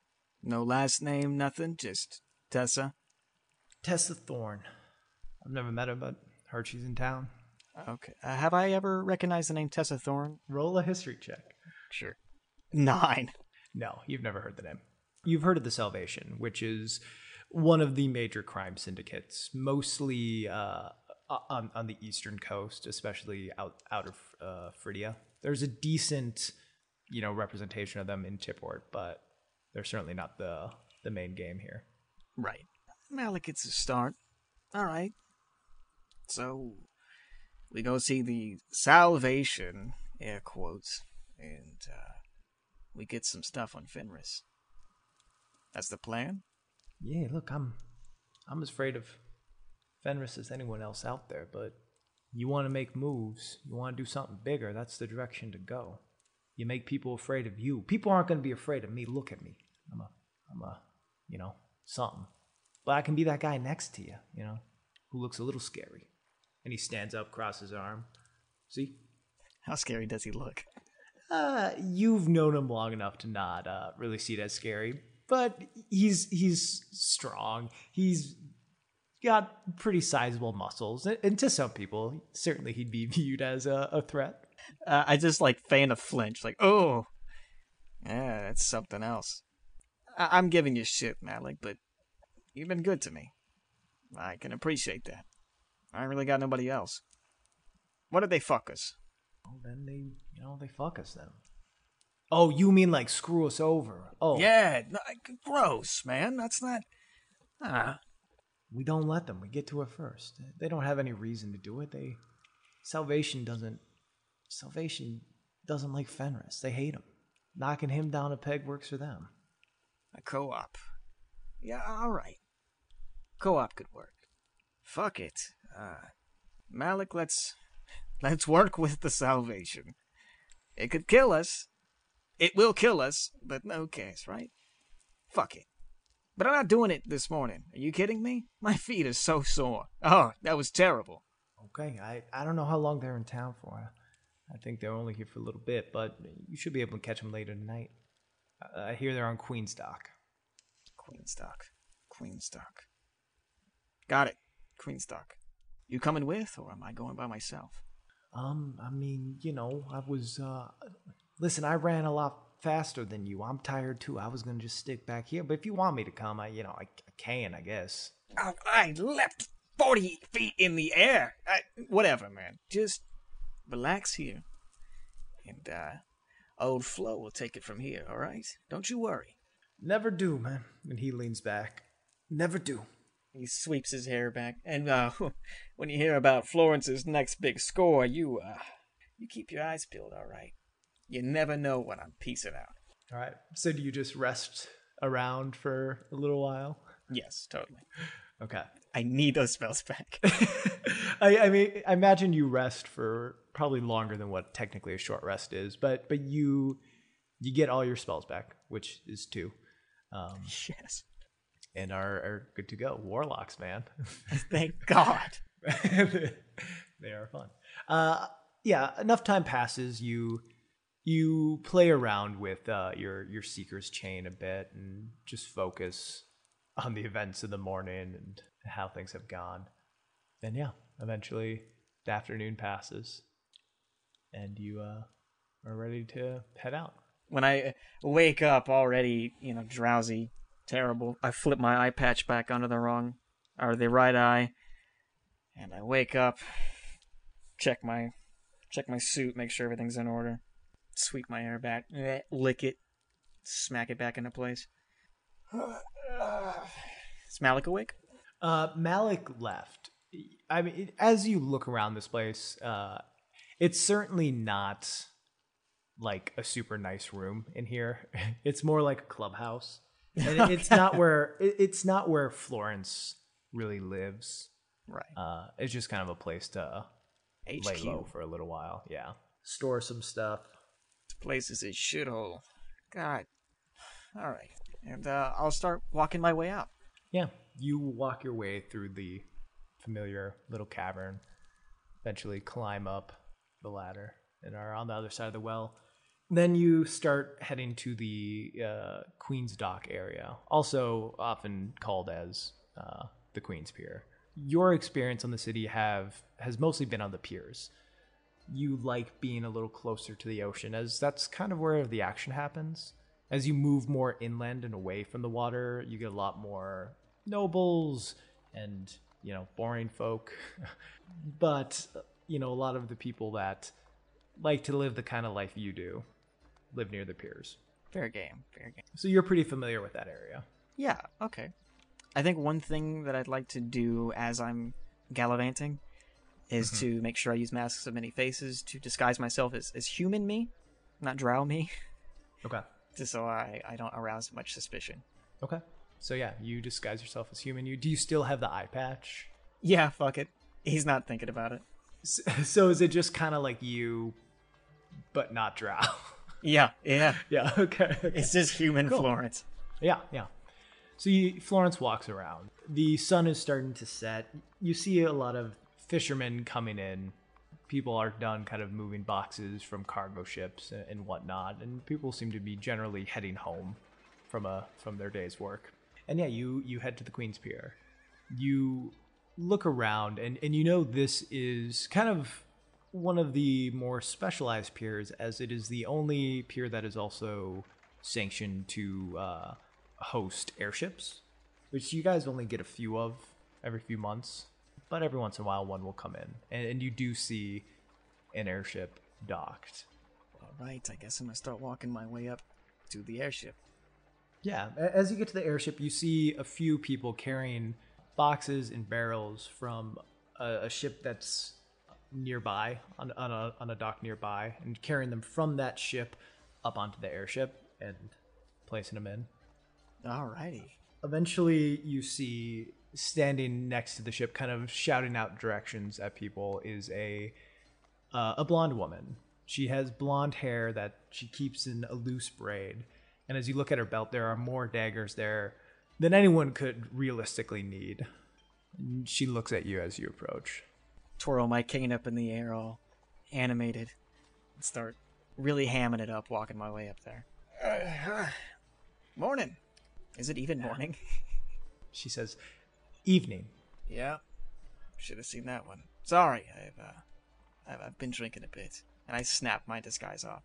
S2: No last name, nothing? Just Tessa?
S1: Tessa Thorne. I've never met her, but heard she's in town.
S2: Okay. Uh, have I ever recognized the name Tessa Thorne?
S1: Roll a history check.
S2: Sure. Nine.
S1: No, you've never heard the name. You've heard of the Salvation, which is one of the major crime syndicates, mostly uh, on on the eastern coast, especially out out of uh, Phrygia. There's a decent, you know, representation of them in Tipport, but they're certainly not the the main game here.
S2: Right. Malik, it's a start. All right. So, we go see the Salvation, air quotes, and uh, we get some stuff on Fenris. That's the plan?
S1: Yeah, look, I'm I'm as afraid of Fenris as anyone else out there, but you want to make moves, you want to do something bigger, that's the direction to go. You make people afraid of you. People aren't going to be afraid of me. Look at me. I'm a I'm a, you know, something. But I can be that guy next to you, you know, who looks a little scary. And he stands up, crosses his arm. See?
S2: How scary does he look?
S1: Uh, you've known him long enough to not uh, really see it as scary, but he's he's strong. He's got pretty sizable muscles, and, to some people, certainly he'd be viewed as a, a threat.
S2: Uh, I just like feign a flinch, like, oh, yeah, that's something else. I- I'm giving you shit, Malik, but you've been good to me. I can appreciate that. I really got nobody else. What did they fuck us?
S1: Well, then they, you know, they fuck us then. Oh, you mean like screw us over? Oh,
S2: Yeah, no, gross, man. That's not. Ah,
S1: We don't let them. We get to it first. They don't have any reason to do it. They salvation doesn't salvation doesn't like Fenris. They hate him. Knocking him down a peg works for them.
S2: a co-op. Yeah, all right. Co-op could work. Fuck it. Uh, Malik, let's let's work with the salvation. It could kill us. It will kill us, but no case, right? Fuck it. But I'm not doing it this morning. Are you kidding me? My feet are so sore. Oh, that was terrible.
S1: Okay, I, I don't know how long they're in town for. I think they're only here for a little bit, but you should be able to catch them later tonight. I, I hear they're on Queen's
S2: Dock. Queenstock. Queen's Dock. Got it. Queen's Dock. You coming with, or am I going by myself?
S1: Um, I mean, you know, I was, uh, listen, I ran a lot faster than you. I'm tired too. I was gonna just stick back here, but if you want me to come, I you know I, I can, I guess.
S2: Oh, I leapt 40 feet in the air. I, whatever, man. Just relax here. And, uh, old Flo will take it from here, all right? Don't you worry.
S1: Never do, man. And he leans back. Never do.
S2: He sweeps his hair back. And, uh, when you hear about Florence's next big score, you, uh, you keep your eyes peeled, all right? You never know what I'm piecing out.
S1: All right. So do you just rest around for a little while?
S2: Yes, totally.
S1: Okay.
S2: I need those spells back.
S1: I, I mean, I imagine you rest for probably longer than what technically a short rest is, but but you you get all your spells back, which is two, um,
S2: yes.
S1: And are, are good to go. Warlocks, man,
S2: Thank God.
S1: they are fun. Uh, yeah, enough time passes. You you play around with uh, your your seeker's chain a bit and just focus on the events of the morning and how things have gone. And yeah, eventually the afternoon passes, and you uh, are ready to head out.
S2: when I wake up already, you know, drowsy, terrible, I flip my eye patch back onto the wrong or the right eye, and I wake up, check my check my suit, make sure everything's in order, sweep my hair back, eh, lick it, smack it back into place. Is Malik awake?
S1: Uh, Malik left. I mean, it- as you look around this place, uh, it's certainly not like a super nice room in here. It's more like a clubhouse, and it- it's not where it- it's not where Florence really lives.
S2: Right.
S1: Uh, it's just kind of a place to lay low for a little while. Yeah, store some stuff.
S2: This place is a shithole. God. All right, and uh, I'll start walking my way out.
S1: Yeah, you walk your way through the familiar little cavern, eventually climb up the ladder, and are on the other side of the well. Then you start heading to the uh, Queen's Dock area, also often called as uh, the Queen's Pier. Your experience on the city have has mostly been on the piers. You like being a little closer to the ocean, as that's kind of where the action happens. As you move more inland and away from the water, you get a lot more nobles and you know boring folk but you know a lot of the people that like to live the kind of life you do live near the piers
S2: Fair game. Fair game.
S1: so you're pretty familiar with that area
S2: Yeah, okay. I think one thing that I'd like to do as I'm gallivanting is mm-hmm. to make sure I use masks of many faces to disguise myself as, as human me, not drow me,
S1: okay
S2: just so I, I don't arouse much suspicion.
S1: okay so yeah you disguise yourself as human you do you still have the eye patch
S2: Yeah, fuck it. He's not thinking about it.
S1: S- so is it just kind of like you but not drow
S2: Yeah, yeah.
S1: yeah okay, okay.
S2: It's just human
S1: Cool.
S2: Florence.
S1: Yeah, yeah. So you, Florence walks around. The sun is starting to set. You see a lot of fishermen coming in. People are done kind of moving boxes from cargo ships and, and whatnot, and people seem to be generally heading home from a from their day's work. And yeah, you you head to the Queen's Pier. You look around, and and you know this is kind of one of the more specialized piers, as it is the only pier that is also sanctioned to uh, host airships, which you guys only get a few of every few months. But every once in a while, one will come in, and, and you do see an airship docked.
S2: All right, I guess I'm gonna start walking my way up to the airship.
S1: Yeah, as you get to the airship, you see a few people carrying boxes and barrels from a, a ship that's nearby on, on a on a dock nearby, and carrying them from that ship up onto the airship and placing them in.
S2: Alrighty.
S1: Eventually, you see standing next to the ship, kind of shouting out directions at people, is a uh, a blonde woman. She has blonde hair that she keeps in a loose braid, and as you look at her belt, there are more daggers there than anyone could realistically need. And she looks at you as you approach.
S2: Twirl my cane up in the air all animated and start really hamming it up walking my way up there morning is it even morning
S1: She says, "Evening."
S2: yeah should have seen that one sorry i've uh I've, I've been drinking a bit and i snap my disguise off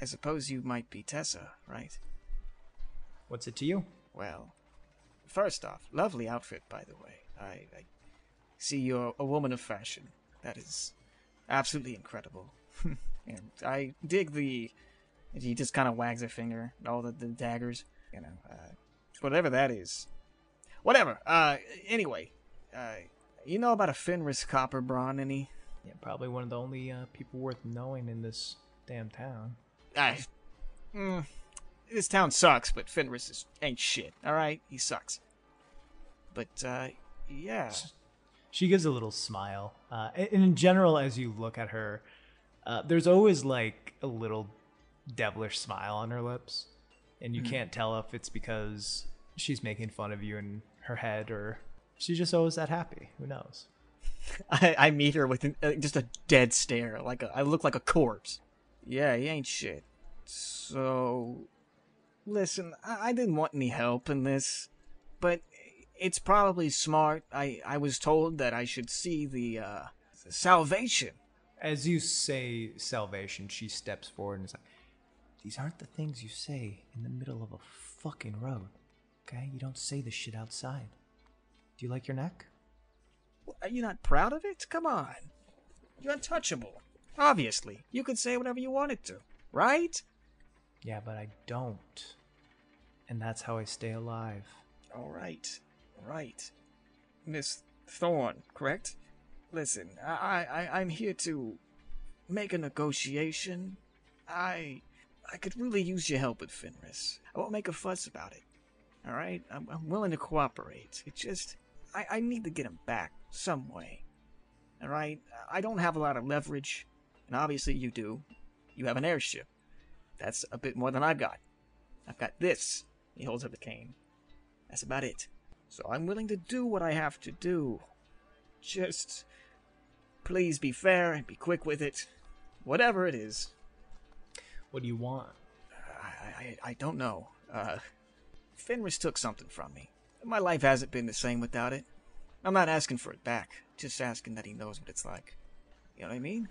S2: I suppose you might be Tessa, right?
S1: What's it to you?
S2: Well, first off, lovely outfit, by the way. I, I see you're a woman of fashion. That is absolutely incredible. and I dig the. He just kind of wags a finger, all the, the daggers, you know, uh, whatever that is. Whatever. Uh, anyway, uh, you know about a Fenris copper brawn, any?
S1: Yeah, probably one of the only uh, people worth knowing in this damn town.
S2: I, mm, this town sucks, but Fenris is, ain't shit. All right, he sucks. But uh, yeah,
S1: She gives a little smile. Uh, and in general, as you look at her, uh, there's always like a little devilish smile on her lips. And you can't tell if it's because she's making fun of you in her head or she's just always that happy. Who knows?
S2: I, I meet her with an, uh, just a dead stare, like a, I look like a corpse. Yeah, he ain't shit. So, listen, I, I didn't want any help in this, but it's probably smart. I I was told that I should see the uh, salvation.
S1: As you say salvation, she steps forward and is like, These aren't the things you say in the middle of a fucking road. Okay? You don't say this shit outside. Do you like your neck?
S2: Are you not proud of it? Come on, you're untouchable. Obviously, you could say whatever you wanted to, right?
S1: Yeah, but I don't. And that's how I stay alive.
S2: All right, right. Miss Thorne, correct? Listen, I, I, I'm here to make a negotiation. I, I could really use your help with Fenris. I won't make a fuss about it. All right, I'm, I'm willing to cooperate. It just, I, I need to get him back some way. All right, I don't have a lot of leverage, and obviously you do. You have an airship. That's a bit more than I've got. I've got this. He holds up the cane. That's about it. So I'm willing to do what I have to do. Just please be fair and be quick with it. Whatever it is.
S1: What do you want?
S2: I, I, I don't know. Uh, Fenris took something from me. My life hasn't been the same without it. I'm not asking for it back, just asking that he knows what it's like. You know what I mean?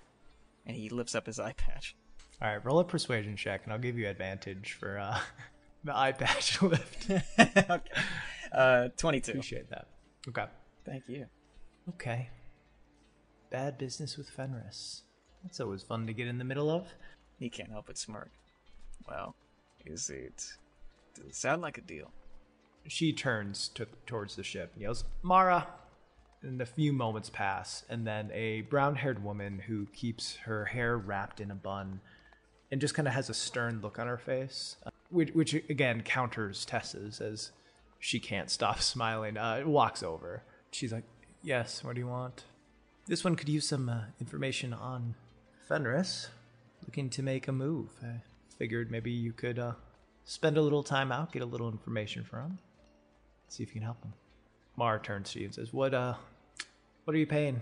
S2: And he lifts up his eye patch.
S1: All right, roll a persuasion check, and I'll give you advantage for uh, the eye patch lift.
S2: okay. Uh, 22.
S1: Appreciate that. Okay.
S2: Thank you.
S1: Okay. Bad business with Fenris. That's always fun to get in the middle of.
S2: He can't help but smirk. Well, is it. Does it sound like a deal?
S1: She turns to, towards the ship and yells, Mara! And a few moments pass, and then a brown haired woman who keeps her hair wrapped in a bun and just kind of has a stern look on her face, uh, which, which again counters Tessa's as she can't stop smiling, uh, walks over. She's like, Yes, what do you want? This one could use some uh, information on Fenris. Looking to make a move. I figured maybe you could uh, spend a little time out, get a little information from him, see if you can help him. Mar turns to you and says, "What uh, what are you paying?"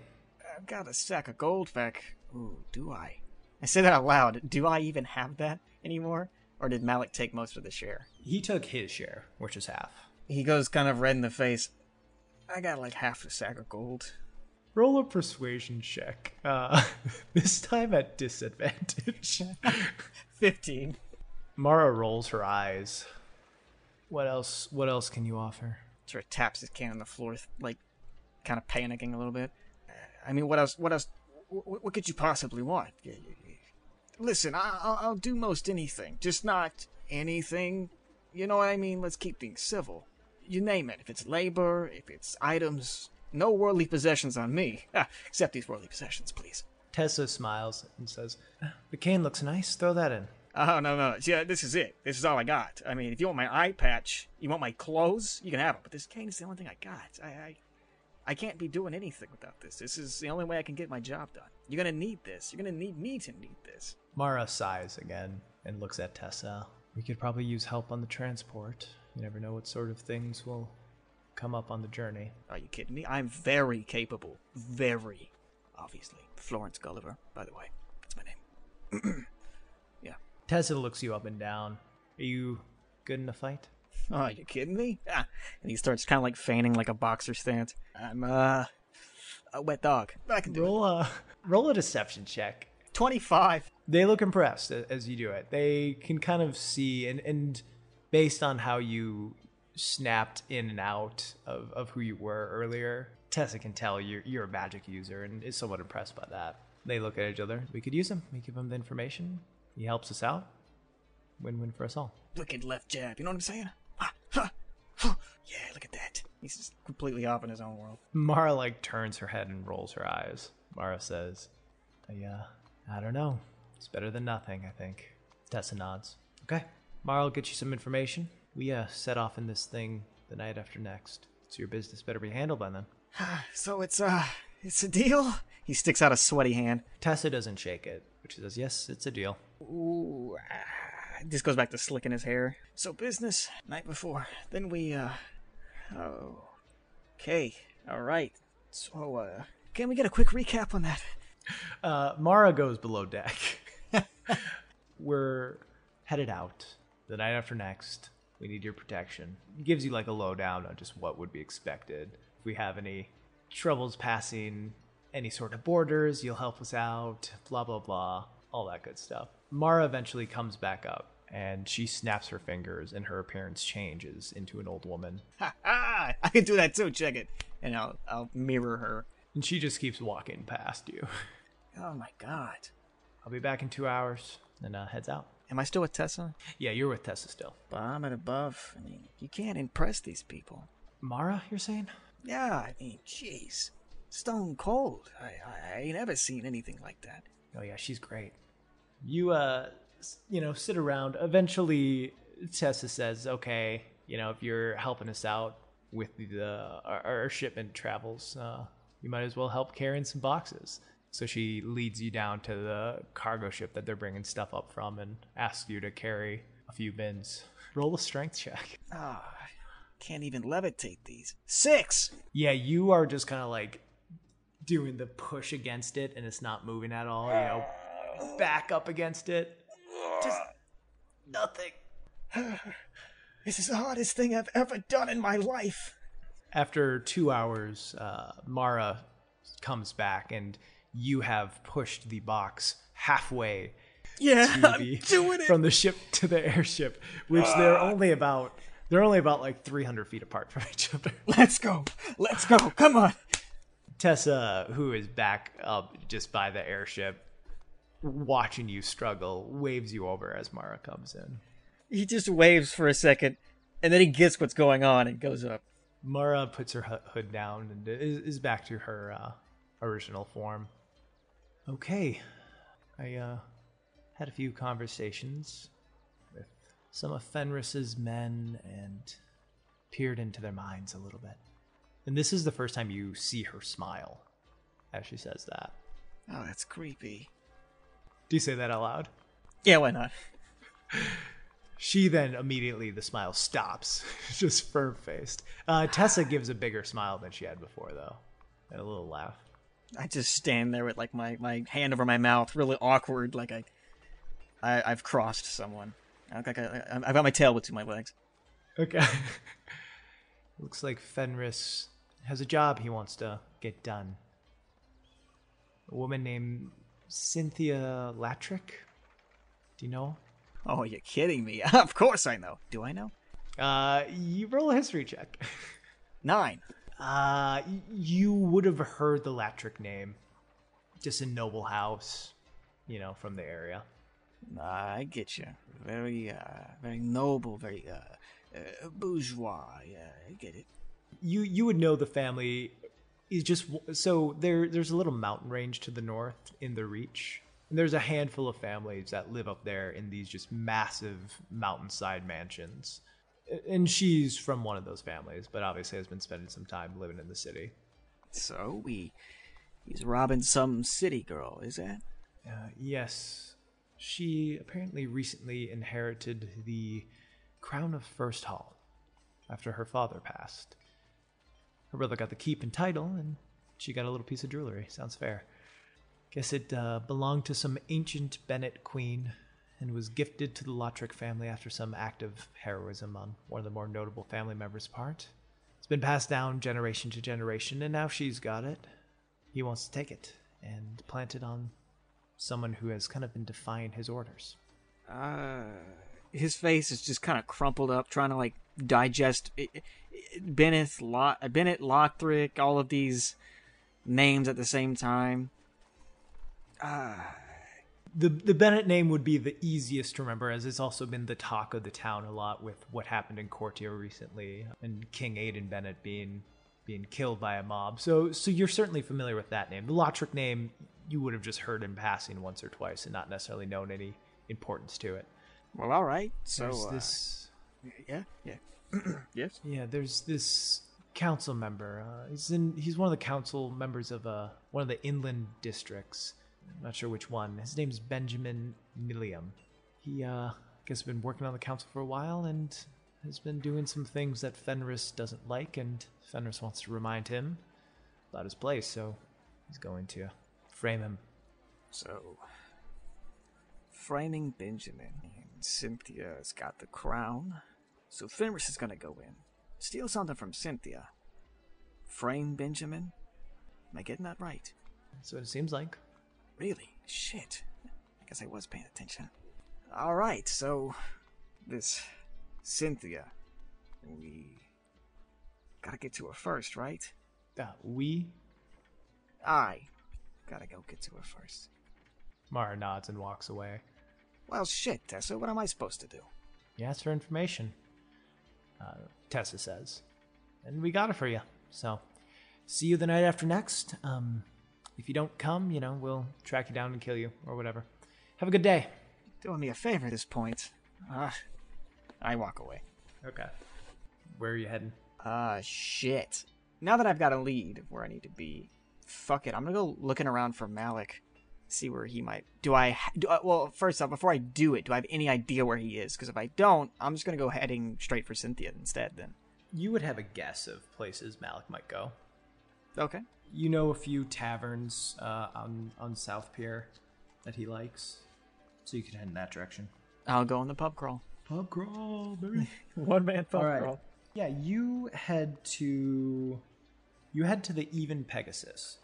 S2: I've got a sack of gold back. Ooh, do I? I say that out loud. Do I even have that anymore? Or did Malik take most of the share?
S1: He took his share, which is half.
S2: He goes kind of red in the face. I got like half a sack of gold.
S1: Roll a persuasion check. Uh, this time at disadvantage.
S2: 15.
S1: Mara rolls her eyes. What else? What else can you offer?
S2: Sort of taps his can on the floor, like kind of panicking a little bit. I mean, what else? What else? What, what could you possibly want? Listen, I, I'll, I'll do most anything, just not anything. You know what I mean? Let's keep things civil. You name it. If it's labor, if it's items, no worldly possessions on me. Ah, except these worldly possessions, please.
S1: Tessa smiles and says, "The cane looks nice. Throw that in."
S2: Oh no no! Yeah, this is it. This is all I got. I mean, if you want my eye patch, you want my clothes, you can have them. But this cane is the only thing I got. I, I, I can't be doing anything without this. This is the only way I can get my job done. You're gonna need this. You're gonna need me to need this.
S1: Mara sighs again and looks at Tessa. We could probably use help on the transport. You never know what sort of things will come up on the journey.
S2: Are you kidding me? I'm very capable. Very, obviously. Florence Gulliver, by the way. That's my name. Yeah.
S1: Tessa looks you up and down. Are you good in a fight?
S2: Oh, are you kidding me? Ah. And he starts kind of like feigning like a boxer stance. I'm uh a wet dog. I can do
S1: Roll a roll a deception check.
S2: 25.
S1: They look impressed as you do it. They can kind of see, and, and based on how you snapped in and out of, of who you were earlier, Tessa can tell you're, you're a magic user and is somewhat impressed by that. They look at each other. We could use him. We give him the information. He helps us out. Win win for us all.
S2: Wicked left jab. You know what I'm saying? Ah, huh, huh. Yeah, look at that. He's just completely off in his own world.
S1: Mara like turns her head and rolls her eyes. Mara says, I, uh, I don't know. It's better than nothing, I think. Tessa nods. Okay. Mara will get you some information. We, uh, set off in this thing the night after next. So your business better be handled by then.
S2: So it's, uh, it's a deal? He sticks out a sweaty hand.
S1: Tessa doesn't shake it, but she says, yes, it's a deal.
S2: Ooh, ah, just goes back to slicking his hair. So business, night before. Then we, uh, oh, okay, all right. So, uh, can we get a quick recap on that?
S1: Uh, Mara goes below deck. We're headed out the night after next. We need your protection. gives you like a lowdown on just what would be expected. If we have any troubles passing any sort of borders, you'll help us out, blah, blah, blah, all that good stuff. Mara eventually comes back up and she snaps her fingers and her appearance changes into an old woman.
S2: Ha ha! I can do that too. Check it, and I'll I'll mirror her.
S1: And she just keeps walking past you.
S2: Oh my god!
S1: I'll be back in two hours and uh, heads out.
S2: Am I still with Tessa?
S1: Yeah, you're with Tessa still.
S2: Bomb and above. I mean, you can't impress these people.
S1: Mara, you're saying?
S2: Yeah, I mean, jeez, stone cold. I, I I ain't ever seen anything like that.
S1: Oh yeah, she's great. You uh, you know, sit around. Eventually, Tessa says, "Okay, you know, if you're helping us out with the our, our shipment travels, uh, you might as well help carrying some boxes." So she leads you down to the cargo ship that they're bringing stuff up from, and asks you to carry a few bins. Roll a strength check.
S2: Ah, can't even levitate these. Six.
S1: Yeah, you are just kind of like doing the push against it, and it's not moving at all. You know, back up against it. Just nothing.
S2: This is the hardest thing I've ever done in my life.
S1: After two hours, uh, Mara comes back, and you have pushed the box halfway
S2: Yeah,
S1: to
S2: I'm
S1: the,
S2: doing it.
S1: from the ship to the airship, which they're only about they're only about like 300 feet apart from each other.
S2: Let's go. Let's go. Come on.
S1: Tessa, who is back up just by the airship, watching you struggle, waves you over as Mara comes in.
S2: He just waves for a second, and then he gets what's going on and goes up.
S1: Mara puts her hood down and is, is back to her uh, original form. Okay, I uh, had a few conversations with some of Fenris's men and peered into their minds a little bit. And this is the first time you see her smile as she says that.
S2: Oh, that's creepy.
S1: Do you say that out loud?
S2: Yeah, why not?
S1: She then immediately the smile stops, just firm faced. Uh, Tessa gives a bigger smile than she had before, though, and a little laugh.
S2: I just stand there with like my, my hand over my mouth, really awkward, like I, I I've crossed someone. I look like I, I've got my tail between my legs.
S1: Okay. Looks like Fenris has a job he wants to get done. A woman named Cynthia Latrick. Do you know?
S2: Oh, you're kidding me? of course I know. Do I know?
S1: Uh, you roll a history check.
S2: Nine.
S1: Uh, you would have heard the Latric name. Just a noble house, you know, from the area.
S2: I get you. Very, uh, very noble, very uh, uh, bourgeois. Yeah, I get it.
S1: you you would know the family is just so there there's a little mountain range to the north in the reach and there's a handful of families that live up there in these just massive mountainside mansions and she's from one of those families but obviously has been spending some time living in the city
S2: So we, he's robbing some city girl, is that?
S1: uh, yes she apparently recently inherited the crown of first hall after her father passed her brother got the keep and title, and she got a little piece of jewelry. Sounds fair. Guess it uh, belonged to some ancient Bennett queen and was gifted to the Lotrick family after some act of heroism on one of the more notable family members' part. It's been passed down generation to generation, and now she's got it. He wants to take it and plant it on someone who has kind of been defying his orders.
S2: Uh, his face is just kind of crumpled up, trying to like digest it, Bennett, Lo- Bennett, Lothric, all of these names at the same time. Ah,
S1: The the Bennett name would be the easiest to remember, as it's also been the talk of the town a lot with what happened in Courtier recently, and King Aidan Bennett being being killed by a mob. So so you're certainly familiar with that name. The Lotric name you would have just heard in passing once or twice and not necessarily known any importance to it.
S2: well, all right. So
S1: There's
S2: uh,
S1: this
S2: yeah, yeah, yes.
S1: Yeah, there's this council member. Uh, he's in. He's one of the council members of uh, one of the inland districts. I'm not sure which one. His name's Benjamin Milliam. He, uh, I guess, been working on the council for a while and has been doing some things that Fenris doesn't like, and Fenris wants to remind him about his place. So he's going to frame him.
S2: So, framing Benjamin. And Cynthia's got the crown. So Fenris is gonna go in, steal something from Cynthia. Frame Benjamin? Am I getting that right?
S1: That's what it seems like.
S2: Really? Shit. I guess I was paying attention. Alright, so this Cynthia. We gotta get to her first, right?
S1: Uh, we.
S2: I gotta go get to her first.
S1: Mara nods and walks away.
S2: Well, shit, Tessa, what am I supposed to do?
S1: You asked for information. Uh, Tessa says, and we got it for you. So, see you the night after next. Um, if you don't come, you know we'll track you down and kill you or whatever. Have a good day.
S2: Doing me a favor at this point. Uh, I walk away.
S1: Okay. Where are you heading?
S2: Ah, shit. Now that I've got a lead of where I need to be, fuck it. I'm gonna go looking around for Malik. See where he might. Do I? Do I well, first off, before I do it, do I have any idea where he is? Because if I don't, I'm just gonna go heading straight for Cynthia instead. Then.
S1: You would have a guess of places Malik might go.
S2: Okay.
S1: You know a few taverns uh, on on South Pier that he likes, so you can head in that direction.
S2: I'll go on the pub crawl.
S1: Pub crawl, baby.
S2: One man pub
S1: All right. Yeah, you head to you head to the Even Pegasus.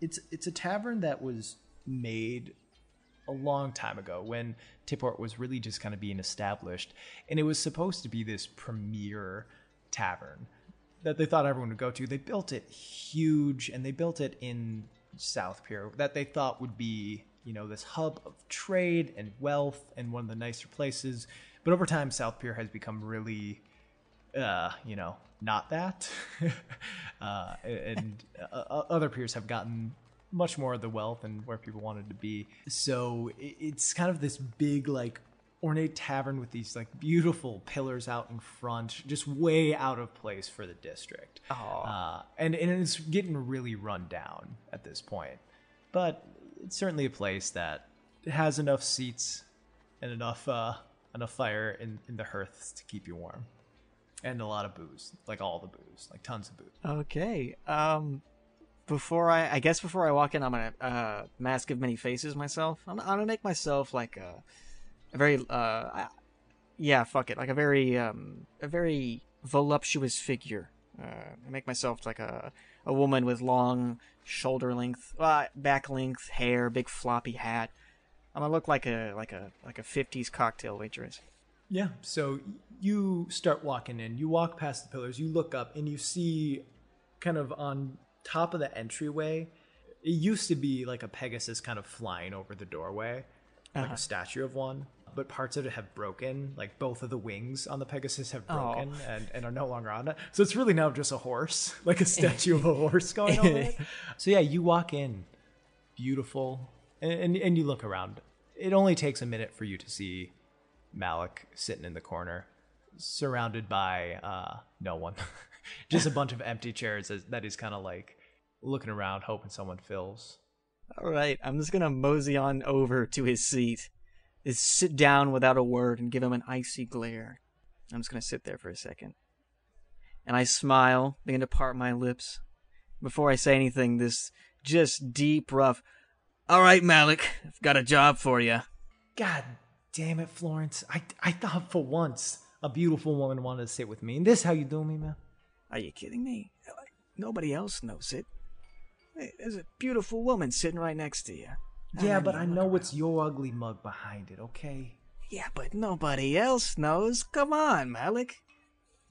S1: It's it's a tavern that was made a long time ago when Tipport was really just kind of being established, and it was supposed to be this premier tavern that they thought everyone would go to. They built it huge, and they built it in South Pier that they thought would be you know this hub of trade and wealth and one of the nicer places. But over time, South Pier has become really uh, you know, not that. uh, and uh, other peers have gotten much more of the wealth and where people wanted to be. So it's kind of this big, like, ornate tavern with these, like, beautiful pillars out in front, just way out of place for the district. Uh, and, and it's getting really run down at this point. But it's certainly a place that has enough seats and enough, uh, enough fire in, in the hearths to keep you warm and a lot of booze, like all the booze, like tons of booze.
S2: Okay. Um, before I, I guess before I walk in, I'm gonna uh, mask of many faces myself. I'm, I'm gonna make myself like a, a very uh, yeah, fuck it, like a very um, a very voluptuous figure. Uh, make myself like a a woman with long shoulder length, uh, back length hair, big floppy hat. I'm gonna look like a like a like a 50s cocktail waitress.
S1: Yeah. So you start walking in. You walk past the pillars. You look up and you see, kind of on top of the entryway. It used to be like a Pegasus kind of flying over the doorway, like a statue of one. But parts of it have broken. Like both of the wings on the Pegasus have broken and, and are no longer on it. So it's really now just a horse, like a statue of a horse going over it. So yeah, you walk in, beautiful, and, and and you look around. It only takes a minute for you to see Malik sitting in the corner, surrounded by uh, no one, just a bunch of empty chairs that he's kind of like looking around, hoping someone fills.
S2: All right, I'm just gonna mosey on over to his seat, is sit down without a word and give him an icy glare. I'm just gonna sit there for a second, and I smile, begin to part my lips. Before I say anything, this just deep, rough. All right, Malik, I've got a job for you.
S1: God damn it, Florence! I I thought for once a beautiful woman wanted to sit with me, and this how you do me, man?
S2: Are you kidding me? Nobody else knows it. Hey, there's a beautiful woman sitting right next to you.
S1: Yeah, but I know it's your ugly mug behind it, okay?
S2: Yeah, but nobody else knows. Come on, Malik.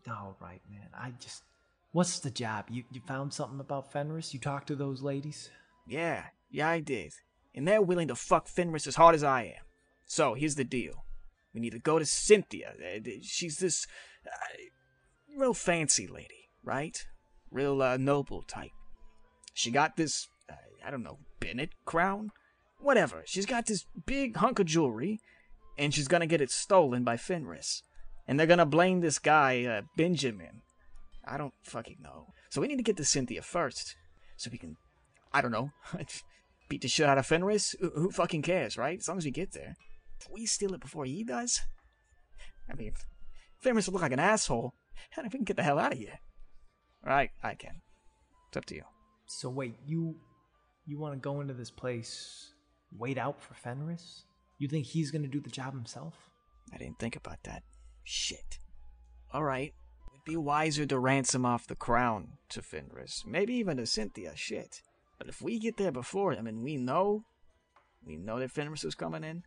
S1: All right, man. I just. What's the job? You you found something about Fenris? You talked to those ladies?
S2: Yeah, yeah, I did. And they're willing to fuck Fenris as hard as I am. So here's the deal: we need to go to Cynthia. Uh, She's this uh, real fancy lady, right? Real uh, noble type. She got this, uh, I don't know, Bennett crown, whatever. She's got this big hunk of jewelry, and she's gonna get it stolen by Fenris, and they're gonna blame this guy uh, Benjamin. I don't fucking know. So we need to get to Cynthia first, so we can I don't know, beat the shit out of Fenris. Who, fucking cares, right? As long as we get there. We steal it before he does, I mean, Fenris will look like an asshole, and if we can get the hell out of here, right? I can. It's up to you.
S1: So wait, you you want to go into this place, wait out for Fenris? You think he's gonna do the job himself?
S2: I didn't think about that. Shit. All right. It'd be wiser to ransom off the crown to Fenris, maybe even to Cynthia. Shit. But if we get there before him and we know, we know that Fenris is coming in,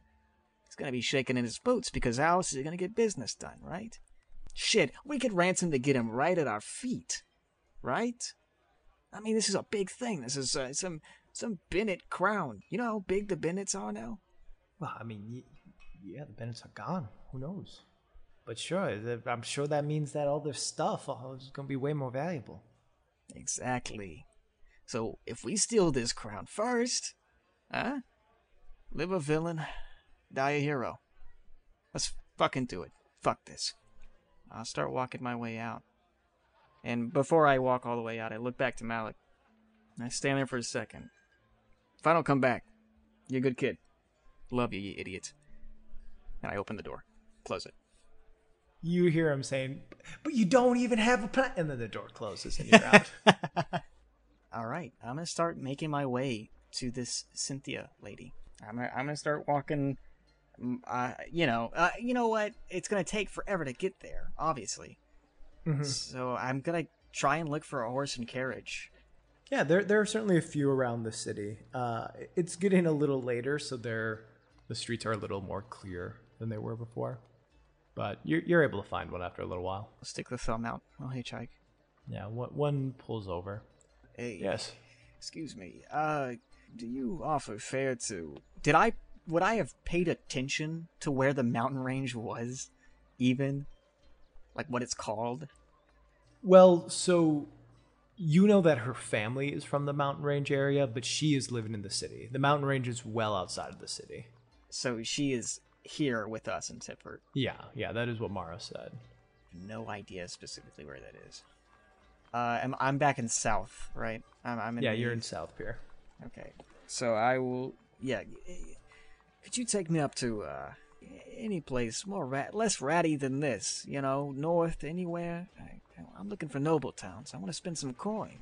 S2: he's gonna be shaking in his boots because else is he gonna get business done, right? Shit, we could ransom to get him right at our feet, right? I mean, this is a big thing. This is uh, some some Bennett crown. You know how big the Bennetts are now.
S1: Well, I mean, yeah, the Bennetts are gone. Who knows? But sure, I'm sure that means that all their stuff uh, is gonna be way more valuable.
S2: Exactly. So if we steal this crown first, huh? Live a villain, die a hero. Let's fucking do it. Fuck this. I'll start walking my way out. And before I walk all the way out, I look back to Malik. I stand there for a second. If I don't come back, you're a good kid. Love you, you idiot. And I open the door, close it.
S1: You hear him saying, "But you don't even have a plan," and then the door closes and you're out.
S2: All right, I'm gonna start making my way to this Cynthia lady. I'm gonna, I'm gonna start walking. Uh, you know, uh, you know what? It's gonna take forever to get there, obviously. So I'm gonna try and look for a horse and carriage.
S1: Yeah, there there are certainly a few around the city. Uh, it's getting a little later, so there the streets are a little more clear than they were before. But you're you're able to find one after a little while.
S2: I'll stick the thumb out. I'll hitchhike.
S1: Yeah, one, one pulls over.
S2: Hey,
S1: Yes.
S2: excuse me. Uh, do you offer fare to? Did I? Would I have paid attention to where the mountain range was, even? Like what it's called?
S1: Well, so you know that her family is from the mountain range area, but she is living in the city. The mountain range is well outside of the city.
S2: So she is here with us in Tipport.
S1: Yeah, yeah, that is what Mara said.
S2: no idea specifically where that is. Uh, I'm, I'm back in South, right? I'm, I'm in
S1: Yeah,
S2: the-
S1: you're in South Pier.
S2: Okay, so I will. Yeah, could you take me up to uh, any place more rat, less ratty than this? You know, north, anywhere. I, I'm looking for noble towns. I want to spend some coin.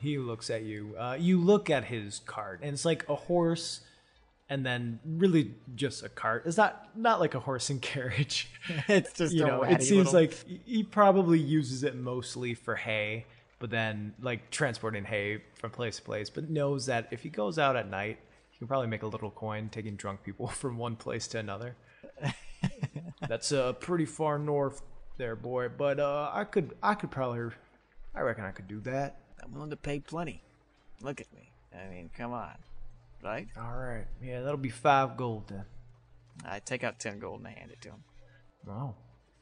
S1: He looks at you. Uh, you look at his cart, and it's like a horse, and then really just a cart. It's not not like a horse and carriage.
S2: it's just
S1: you know, it seems
S2: little-
S1: like he- he probably uses it mostly for hay, but then like transporting hay from place to place. But knows that if he goes out at night, he can probably make a little coin taking drunk people from one place to another. That's uh pretty far north there, boy. But uh, I could I could probably, I reckon I could do that.
S2: I'm willing to pay plenty. Look at me. I mean, come on, right?
S1: All right, yeah, that'll be five gold then.
S2: I take out ten gold and I hand it to him.
S1: Oh,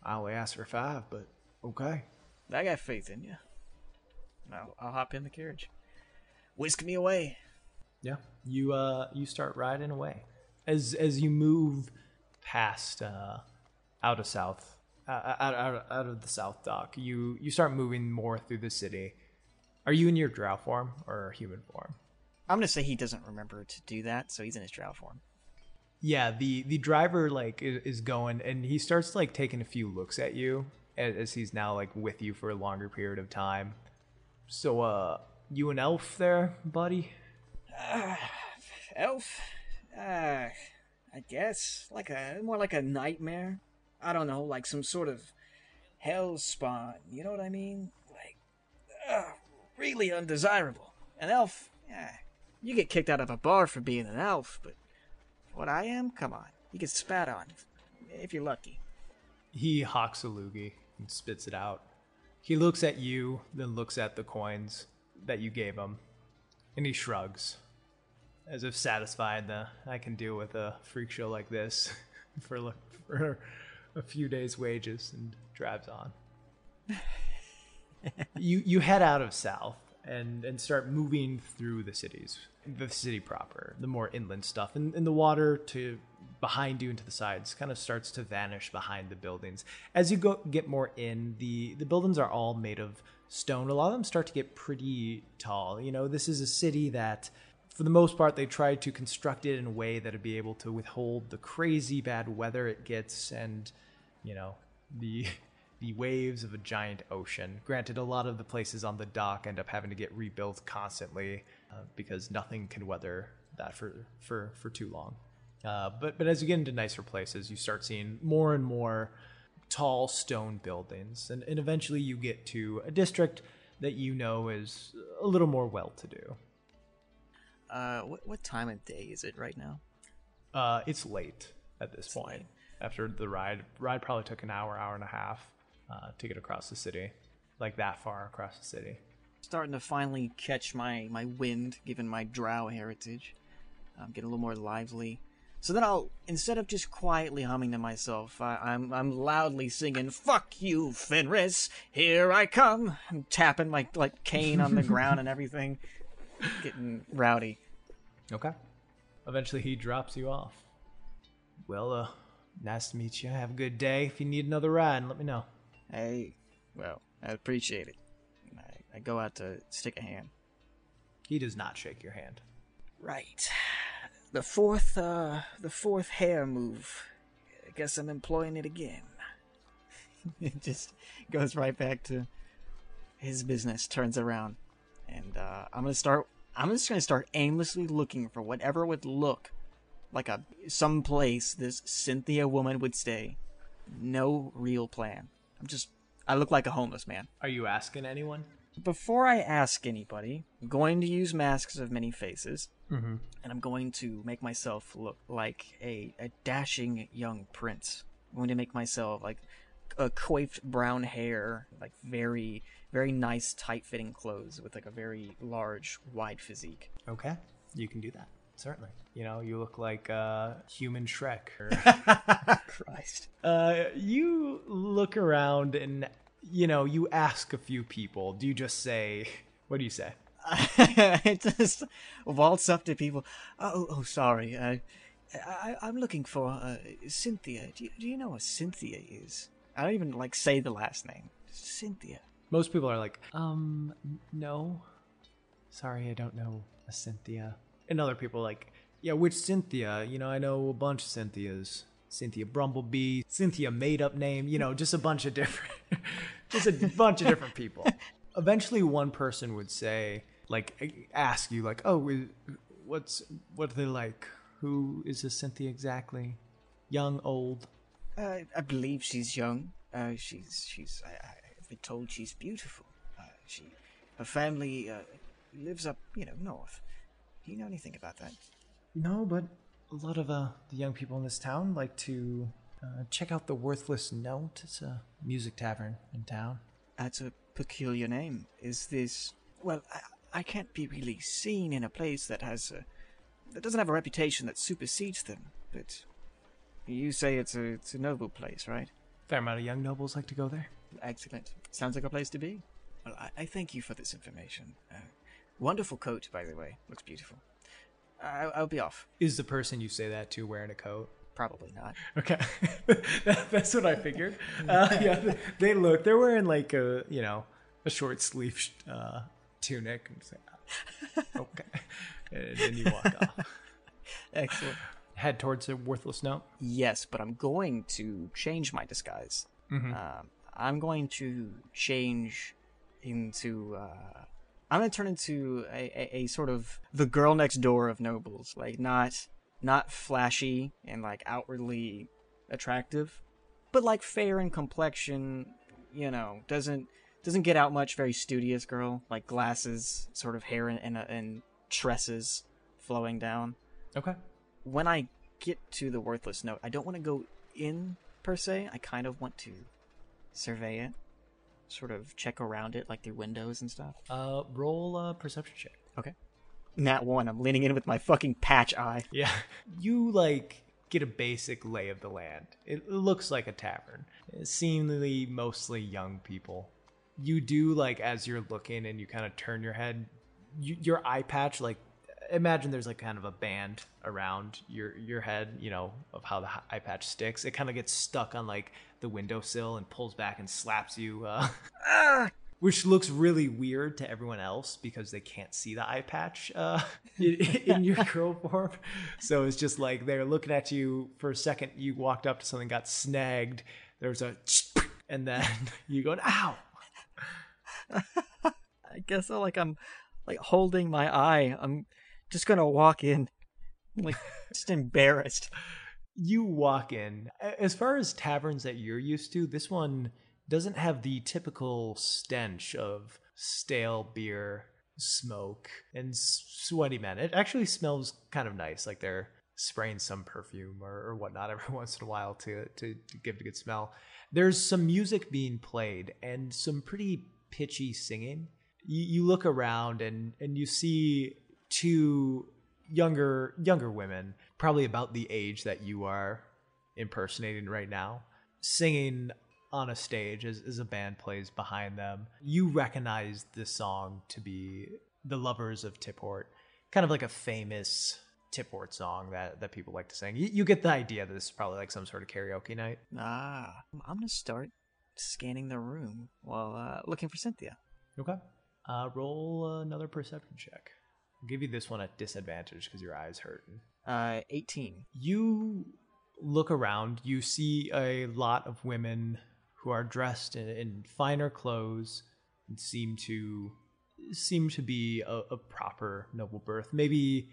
S1: I only asked for five, but okay.
S2: I got faith in you. I'll, I'll hop in the carriage. Whisk me away.
S1: Yeah, you uh you start riding away as as you move past uh out of south uh, out, out out of the south dock. You you start moving more through the city. Are you in your drow form or human form?
S2: I'm gonna say he doesn't remember to do that, so he's in his drow form.
S1: Yeah, the the driver like is, is going and he starts like taking a few looks at you as, as he's now like with you for a longer period of time. So uh you an elf there, buddy?
S2: Elf? Uh, I guess like a more like a nightmare. I don't know, like some sort of hell spawn. You know what I mean? Like, uh, really undesirable. An elf? Yeah, you get kicked out of a bar for being an elf, but what I am? Come on. You get spat on. If you're lucky.
S1: He hawks a loogie and spits it out. He looks at you, then looks at the coins that you gave him, and he shrugs, as if satisfied that I can deal with a freak show like this for, for a few days' wages, and drives on. you you head out of South and and start moving through the cities, the city proper, the more inland stuff, and, and the water to behind you and to the sides kind of starts to vanish behind the buildings. As you go get more in, the the buildings are all made of stone. A lot of them start to get pretty tall. You know, this is a city that for the most part they tried to construct it in a way that would be able to withhold the crazy bad weather it gets and you know, the the waves of a giant ocean. Granted, a lot of the places on the dock end up having to get rebuilt constantly uh, because nothing can weather that for for for too long. Uh, but but as you get into nicer places, you start seeing more and more tall stone buildings, and, and eventually you get to a district that you know is a little more well-to-do.
S2: Uh, what, what time of day is it right now?
S1: Uh, it's late at this point. After the ride, ride probably took an hour, hour and a half uh, to get across the city, like that far across the city.
S2: Starting to finally catch my my wind, given my Drow heritage. I'm getting a little more lively. So then I'll, instead of just quietly humming to myself, I, I'm I'm loudly singing "Fuck you, Fenris! Here I come!" I'm tapping my like cane on the ground and everything, getting rowdy.
S1: Okay. Eventually, he drops you off. Well, uh, nice to meet you. Have a good day. If you need another ride, let me know.
S2: Hey, well, I appreciate it. I, I go out to stick a hand.
S1: He does not shake your hand.
S2: Right. The fourth, uh, the fourth hair move. I guess I'm employing it again. it just goes right back to his business, turns around. And, uh, I'm gonna start, I'm just gonna start aimlessly looking for whatever would look like a, some place this Cynthia woman would stay. No real plan. I'm just, I look like a homeless man.
S1: Are you asking anyone?
S2: Before I ask anybody, I'm going to use masks of many faces,
S1: Mm-hmm.
S2: and I'm going to make myself look like a, a dashing young prince. I'm going to make myself like a coiffed brown hair, like very, very nice, tight fitting clothes with like a very large, wide physique.
S1: Okay. You can do that. Certainly. You know, you look like uh, human Shrek. Or,
S2: Christ.
S1: uh, you look around and, you know, you ask a few people. Do you just say, what do you say?
S2: I just waltz up to people. Oh, oh, sorry. I, I, I'm looking for uh, Cynthia. Do you, do you know what Cynthia is? I don't even like say the last name. Cynthia.
S1: Most people are like, um, no. Sorry, I don't know a Cynthia. And other people like, yeah, which Cynthia? You know, I know a bunch of Cynthias. Cynthia Brumblebee, Cynthia made up name, you know, just a bunch of different, just a bunch of different people. Eventually, one person would say, like, ask you, like, oh, is- what's, what are they like? Who is this Cynthia exactly? Young, old?
S2: Uh, I believe she's young. Uh, she's she's. I, I- I've been told she's beautiful. Uh, she, her family uh, lives up, you know, north. Do you know anything about that?
S1: No, but a lot of uh, the young people in this town like to uh, check out the Worthless Note. It's a music tavern in town.
S2: That's a peculiar name. Is this? Well, I, I can't be really seen in a place that has a that doesn't have a reputation that supersedes them. But you say it's a it's a noble place, right?
S1: Fair amount of young nobles like to go there.
S2: Excellent. Sounds like a place to be. Well, I, I thank you for this information. Uh, wonderful coat, by the way. Looks beautiful. I, I'll be off.
S1: Is the person you say that to wearing a coat?
S2: Probably not.
S1: Okay, That- that's what I figured. Uh, yeah, they, they look. They're wearing like a you know a short sleeve uh, tunic. And say, "Ah, okay, and then you walk off.
S2: Excellent.
S1: Head towards the Worthless Note.
S2: Yes, but I'm going to change my disguise.
S1: Mm-hmm.
S2: Um, I'm going to change into. Uh, I'm going to turn into a, a, a sort of the girl next door of nobles, like not not flashy and like outwardly attractive, but like fair in complexion. You know, doesn't doesn't get out much. Very studious girl, like glasses, sort of hair and and, and tresses flowing down
S1: Okay.
S2: when I get to the worthless note, I don't want to go in per se. I kind of want to survey it, sort of check around it, like through windows and stuff.
S1: Uh, roll a perception check.
S2: Okay. Nat one. I'm leaning in with my fucking patch eye.
S1: Yeah. You like get a basic lay of the land. It looks like a tavern. Seemingly mostly young people. You do like as you're looking and you kind of turn your head, you, your eye patch like imagine there's like kind of a band around your your head, you know, of how the eye patch sticks. It kind of gets stuck on like the windowsill and pulls back and slaps you. Uh,
S2: Ah!
S1: which looks really weird to everyone else because they can't see the eye patch uh, in, in your girl form. So it's just like they're looking at you for a second. You walked up to something, got snagged. There's a, and then you go, ow.
S2: I guess I like I'm like holding my eye. I'm just gonna walk in, like just embarrassed.
S1: You walk in. As far as taverns that you're used to, this one doesn't have the typical stench of stale beer, smoke, and sweaty men. It actually smells kind of nice, like they're spraying some perfume or, or whatnot every once in a while to, to, to give it a good smell. There's some music being played and some pretty pitchy singing. You, you look around and, and you see two younger younger women, probably about the age that you are impersonating right now, singing on a stage as, as a band plays behind them. You recognize this song to be The Lovers of Tipport, kind of like a famous Tipport song that, that people like to sing. You, you get the idea that this is probably like some sort of karaoke night.
S2: Ah, I'm gonna start scanning the room while uh, looking for Cynthia.
S1: Okay. Uh, roll another perception check. I'll give you this one at disadvantage because your eye's hurt.
S2: Uh, 18.
S1: you look around, you see a lot of women who are dressed in, in finer clothes and seem to seem to be a, a proper noble birth. Maybe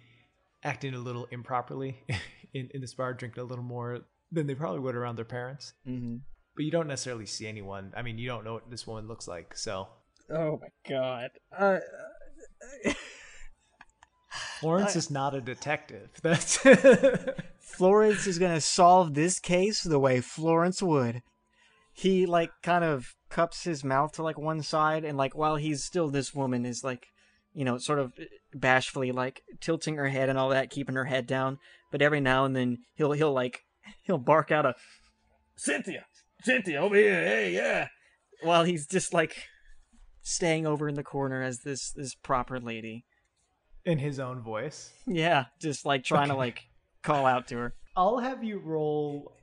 S1: acting a little improperly in, in this bar, drinking a little more than they probably would around their parents.
S2: Mm-hmm.
S1: But you don't necessarily see anyone. I mean, you don't know what this woman looks like, so
S2: Oh my god. Uh,
S1: Florence is not a detective. That's
S2: Florence is gonna solve this case the way Florence would. He like kind of cups his mouth to like one side, and like while he's still this woman is like, you know, sort of uh, bashfully like tilting her head and all that, keeping her head down. But every now and then he'll he'll like he'll bark out a Cynthia, Cynthia over here, hey yeah, while he's just like staying over in the corner as this this proper lady.
S1: In his own voice.
S2: Yeah, just like trying to like call out to her.
S1: I'll have you roll.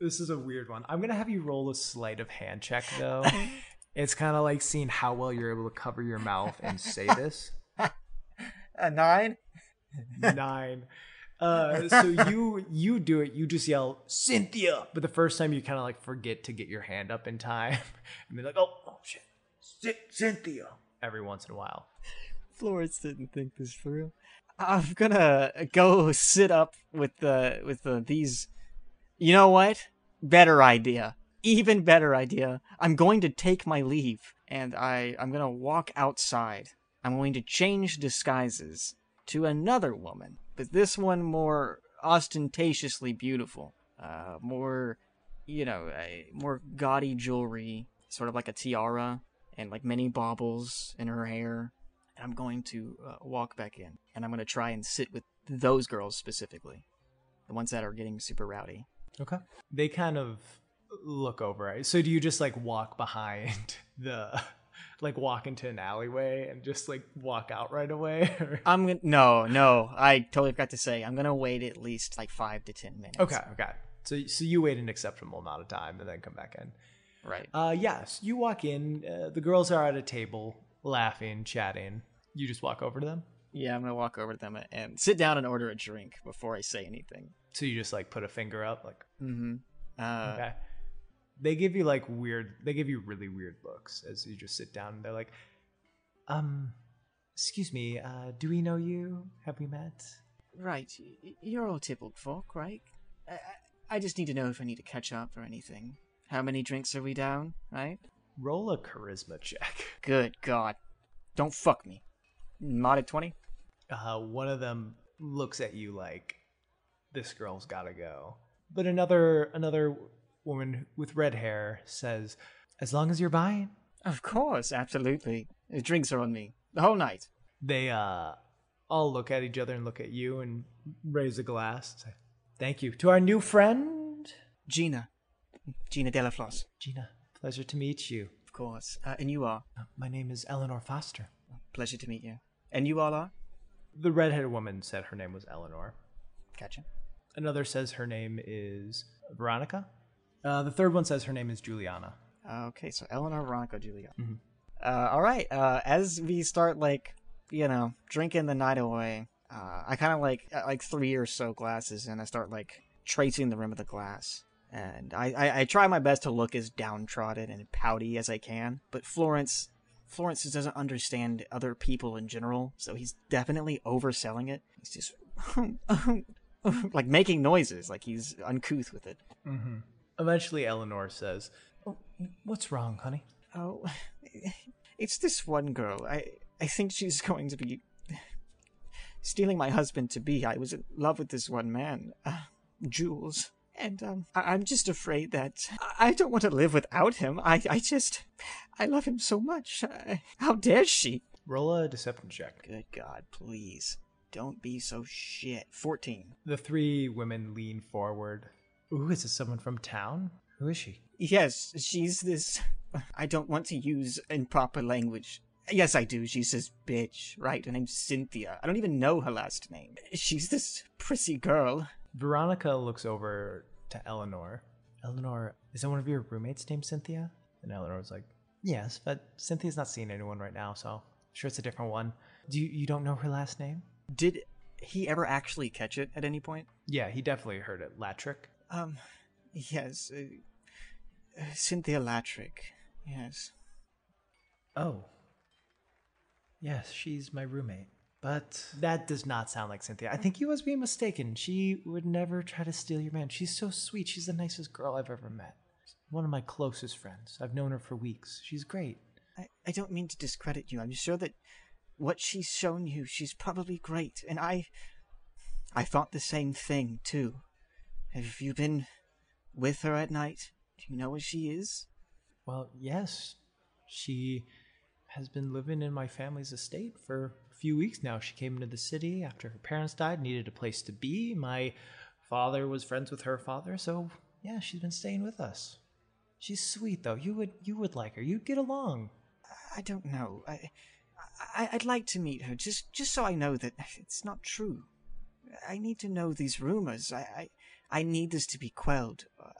S1: This is a weird one. I'm gonna have you roll a sleight of hand check though. it's kind of like seeing how well you're able to cover your mouth and say this.
S2: A nine.
S1: Nine. Uh, so you you do it. You just yell Cynthia, but the first time you kind of like forget to get your hand up in time, and be like, oh, oh shit, Cy- Cynthia. Every once in a while.
S2: Florence didn't think this through. I'm gonna go sit up with the with the these. You know what? Better idea. Even better idea. I'm going to take my leave and I I'm gonna walk outside. I'm going to change disguises to another woman, but this one more ostentatiously beautiful. Uh, more, you know, more gaudy jewelry, sort of like a tiara and like many baubles in her hair and I'm going to uh, walk back in, and I'm going to try and sit with those girls specifically, the ones that are getting super rowdy.
S1: Okay. They kind of look over. So do you just like walk behind the, like walk into an alleyway and just like walk out right away? Or?
S2: I'm gonna no, no. I totally forgot to say I'm gonna wait at least like five to ten minutes.
S1: Okay, okay. So so you wait an acceptable amount of time and then come back in.
S2: right.
S1: Uh, yes, you walk in. Uh, the girls are at a table, laughing, chatting. You just walk over to them.
S2: Yeah, I'm gonna walk over to them and sit down and order a drink before I say anything.
S1: So you just like put a finger up, like
S2: Mm-hmm. Uh,
S1: okay. They give you like weird. They give you really weird looks as you just sit down. They're like, um, excuse me. Uh, do we know you? Have we met?
S2: Right. You're all tippled folk, right? I just need to know if I need to catch up or anything. How many drinks are we down? Right.
S1: Roll a charisma check.
S2: Good God. Don't fuck me. Modded twenty.
S1: uh, one of them looks at you like this girl's got to go. But another another woman with red hair says, "As long as you're buying."
S2: Of course, absolutely. The drinks are on me the whole night.
S1: They uh all look at each other and look at you and raise a glass. Say, Thank you to our new friend,
S2: Gina, Gina Delaflosse.
S1: Gina. Pleasure to meet you.
S2: Of course. Uh, and you are.
S1: Uh, My name is Eleanor Foster.
S2: Pleasure to meet you. And you all are.
S1: The redheaded woman said her name was Eleanor.
S2: Gotcha.
S1: Another says her name is Veronica. Uh, the third one says her name is Juliana.
S2: Okay, so Eleanor, Veronica, Julia.
S1: Mhm.
S2: Uh, all right. Uh, as we start, like, you know, drinking the night away, uh, I kind of like like three or so glasses, and I start like tracing the rim of the glass. And I, I, I try my best to look as downtrodden and pouty as I can. But Florence, Florence just doesn't understand other people in general, so he's definitely overselling it. He's just like making noises, like he's uncouth with it.
S1: Mm-hmm. Eventually, Eleanor says, oh, "What's wrong, honey?"
S2: Oh, it's this one girl. I I think she's going to be stealing my husband to be. I was in love with this one man, uh, Jules, and um, I- I'm just afraid that I I don't want to live without him. I I just I love him so much. I, how dare she?
S1: Roll a deception check.
S2: Good God, please don't be so shit. Fourteen.
S1: The three women lean forward. Ooh, is this someone from town? Who is she?
S2: Yes, she's this. I don't want to use improper language. Yes, I do. She's this bitch, right? Her name's Cynthia. I don't even know her last name. She's this prissy girl.
S1: Veronica looks over to Eleanor. Eleanor, is that one of your roommates named Cynthia? And Eleanor's like, Yes, but Cynthia's not seeing anyone right now, so I'm sure it's a different one. Do you, you don't know her last name?
S2: Did he ever actually catch it at any point?
S1: Yeah, he definitely heard it. Latrick.
S2: Um, yes. Uh, Cynthia Latrick. Yes.
S1: Oh. Yes, she's my roommate. But that does not sound like Cynthia. I think you was being mistaken. She would never try to steal your man. She's so sweet. She's the nicest girl I've ever met. One of my closest friends. I've known her for weeks. She's great.
S2: I, I don't mean to discredit you. I'm sure that what she's shown you, she's probably great. And I. I thought the same thing, too. Have you been with her at night? Do you know where she is?
S1: Well, yes. She has been living in my family's estate for a few weeks now. She came into the city after her parents died, needed a place to be. My father was friends with her father, so yeah, she's been staying with us. She's sweet though. You would you would like her. You'd get along.
S2: I don't know. I, I I'd like to meet her just just so I know that it's not true. I need to know these rumors. I I, I need this to be quelled. I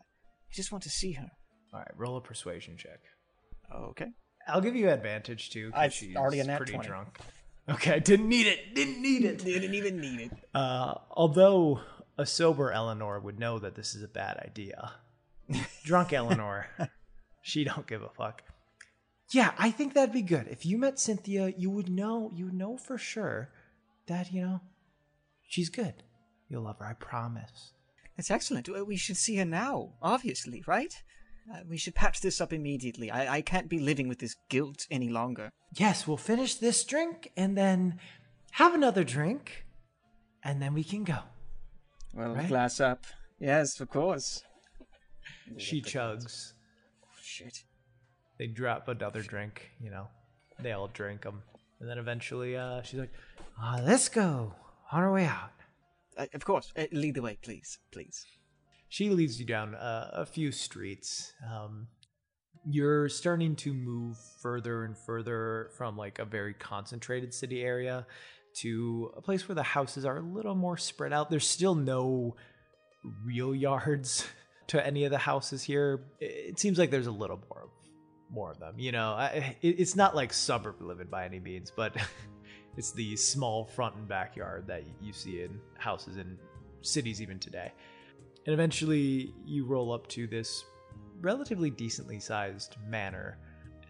S2: just want to see her.
S1: All right, roll a persuasion check.
S2: Okay.
S1: I'll give you advantage too.
S2: I've
S1: she's
S2: already nat
S1: pretty
S2: 20.
S1: drunk. Okay, didn't need it. Didn't need it.
S2: Didn't even need it.
S1: Uh, although a sober Eleanor would know that this is a bad idea. Drunk Eleanor, she don't give a fuck. Yeah, I think that'd be good. If you met Cynthia, you would know, you would know for sure that, you know, she's good. You'll love her, I promise.
S2: That's excellent. We should see her now, obviously, right? Uh, we should patch this up immediately. I, I can't be living with this guilt any longer.
S1: Yes, we'll finish this drink and then have another drink and then we can go.
S2: Well,
S1: Right.
S2: glass up. Yes, of course.
S1: She chugs.
S2: Shit.
S1: They drop another drink, you know. They all drink them. And then eventually uh, she's like, ah, let's go on our way out.
S2: Uh, of course. Uh, lead the way, please. Please.
S1: She leads you down uh, a few streets. Um, you're starting to move further and further from like a very concentrated city area to a place where the houses are a little more spread out. There's still no real yards to any of the houses here. It seems like there's a little more of more of them. You know, I, it, it's not like suburb living by any means, but it's the small front and backyard that you see in houses in cities even today. And eventually, you roll up to this relatively decently sized manor.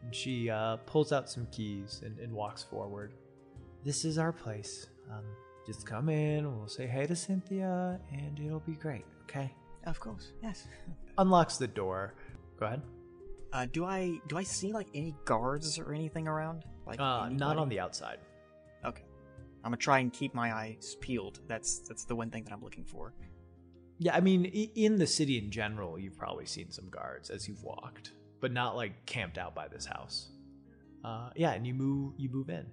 S1: And she uh, pulls out some keys and, and walks forward. This is our place. Um, just come in, we'll say hey to Cynthia, and it'll be great, okay?
S2: Of course. Yes.
S1: Unlocks the door. Go ahead.
S2: Uh, do I do I see like any guards or anything around? Like
S1: Uh, not on the outside.
S2: Okay. I'm gonna try and keep my eyes peeled. That's that's the one thing that I'm looking for.
S1: Yeah, I mean, in the city in general, you've probably seen some guards as you've walked, but not like camped out by this house. Uh, yeah, and you move, you move in,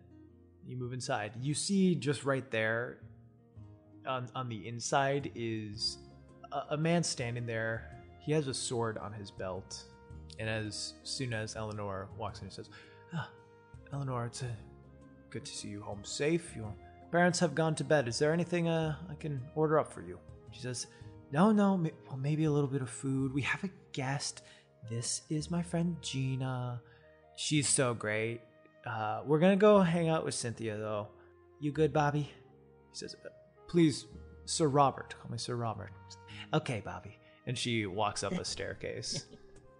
S1: you move inside. You see just right there, on on the inside is a, a man standing there. He has a sword on his belt, and as soon as Eleanor walks in, he says, ah, "Eleanor, it's uh good to see you home safe. Your parents have gone to bed. Is there anything uh, I can order up for you?" She says, "No, no. ma- Well, maybe a little bit of food. We have a guest. This is my friend Gina. She's so great. Uh, we're gonna go hang out with Cynthia, though. You good, Bobby?" He says, "Uh, "Please, Sir Robert. Call me Sir Robert." Okay, Bobby. And she walks up a staircase,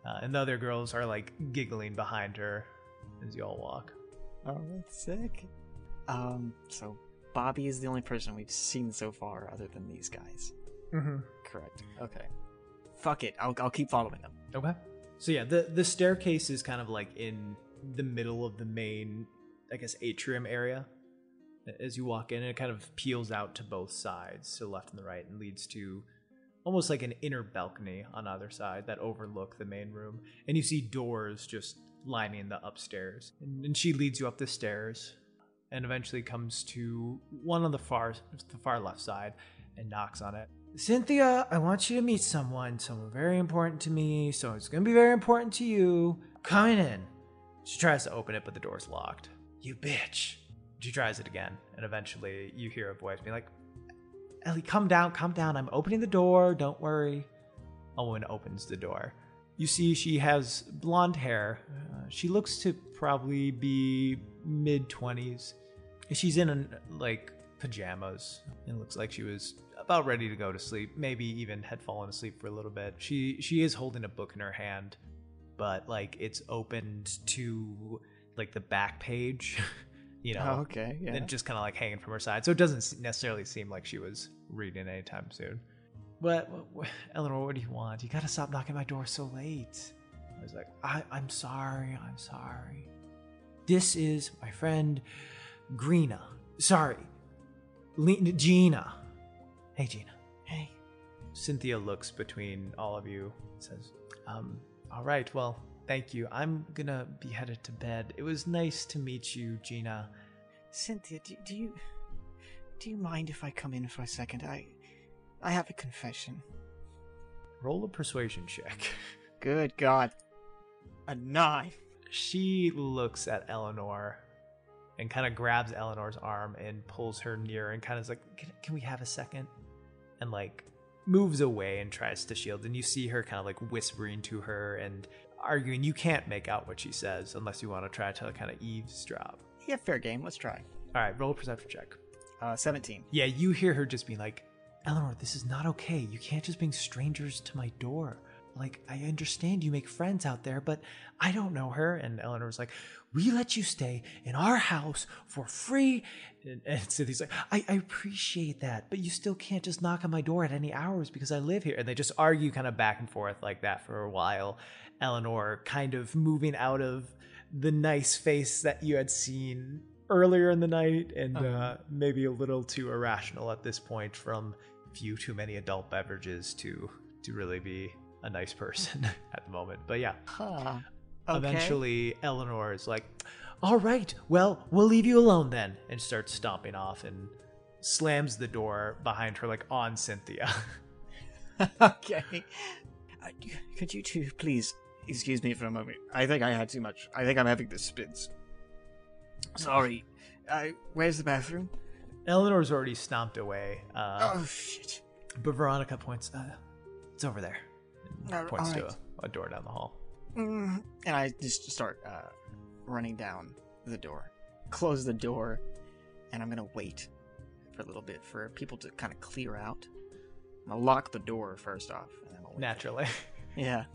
S1: uh, and the other girls are like giggling behind her as you all walk.
S2: Oh, that's sick. Um, so Bobby is the only person we've seen so far other than these guys.
S1: Mm-hmm.
S2: Correct. Okay. Fuck it. I'll, I'll keep following them.
S1: Okay. So yeah, the the staircase is kind of like in the middle of the main, I guess, atrium area. As you walk in, it kind of peels out to both sides, to the left and the right, and leads to almost like an inner balcony on either side that overlook the main room. And you see doors just lining the upstairs. And, and she leads you up the stairs, and eventually comes to one on the far the far left side, and knocks on it. Cynthia, I want you to meet someone, someone very important to me, so it's gonna be very important to you. Coming in. She tries to open it, but the door's locked. You bitch. She tries it again, and eventually you hear a voice being like, Ellie, come down, come down. I'm opening the door. Don't worry. A woman opens the door. You see, she has blonde hair. Uh, she looks to probably be mid 20s. She's in a like pajamas. It looks like she was about ready to go to sleep. Maybe even had fallen asleep for a little bit. She she is holding a book in her hand, but like it's opened to like the back page. You know,
S2: Oh, okay. Yeah.
S1: and just kind of like hanging from her side. So it doesn't necessarily seem like she was reading anytime soon. What, what, what Eleanor, what do you want? You gotta stop knocking my door so late. I was like, I, I'm sorry, I'm sorry. This is my friend Greena. Sorry, Le- Gina. Hey, Gina.
S2: hey.
S1: Cynthia looks between all of you says, um, all right, well, thank you. I'm gonna be headed to bed. It was nice to meet you, Gina.
S2: Cynthia, do, do you do you mind if I come in for a second? I I have a confession.
S1: Roll a persuasion check.
S2: Good God. A nine.
S1: She looks at Eleanor and kind of grabs Eleanor's arm and pulls her near and kind of is like, can, can we have a second? And like moves away and tries to shield. And you see her kind of like whispering to her and arguing. You can't make out what she says unless you want to try to kind of eavesdrop.
S2: Yeah, fair game. Let's try.
S1: All right, roll a perception check.
S2: Uh, 17.
S1: Yeah, you hear her just being like, Eleanor, this is not okay. You can't just bring strangers to my door. Like, I understand you make friends out there, but I don't know her. And Eleanor was like, We let you stay in our house for free. And, and Cynthia's like, I, I appreciate that, but you still can't just knock on my door at any hours because I live here. And they just argue kind of back and forth like that for a while. Eleanor kind of moving out of the nice face that you had seen earlier in the night and uh, maybe a little too irrational at this point from few too many adult beverages to to really be a nice person at the moment but yeah
S2: Huh. Okay.
S1: eventually eleanor is like all right well we'll leave you alone then and starts stomping off and slams the door behind her like on cynthia
S2: okay. Uh, could you two please excuse me for a moment? I think I had too much. I think I'm having the spits. Sorry. Uh, where's the bathroom?
S1: eleanor's already stomped away uh,
S2: oh shit.
S1: but veronica points uh, it's over there and points to a, a door down the hall
S2: Mm, and I just start uh, running down the door, close the door, and I'm gonna wait for a little bit for people to kind of clear out. I'm gonna lock the door first off, and then I'll
S1: naturally
S2: Yeah.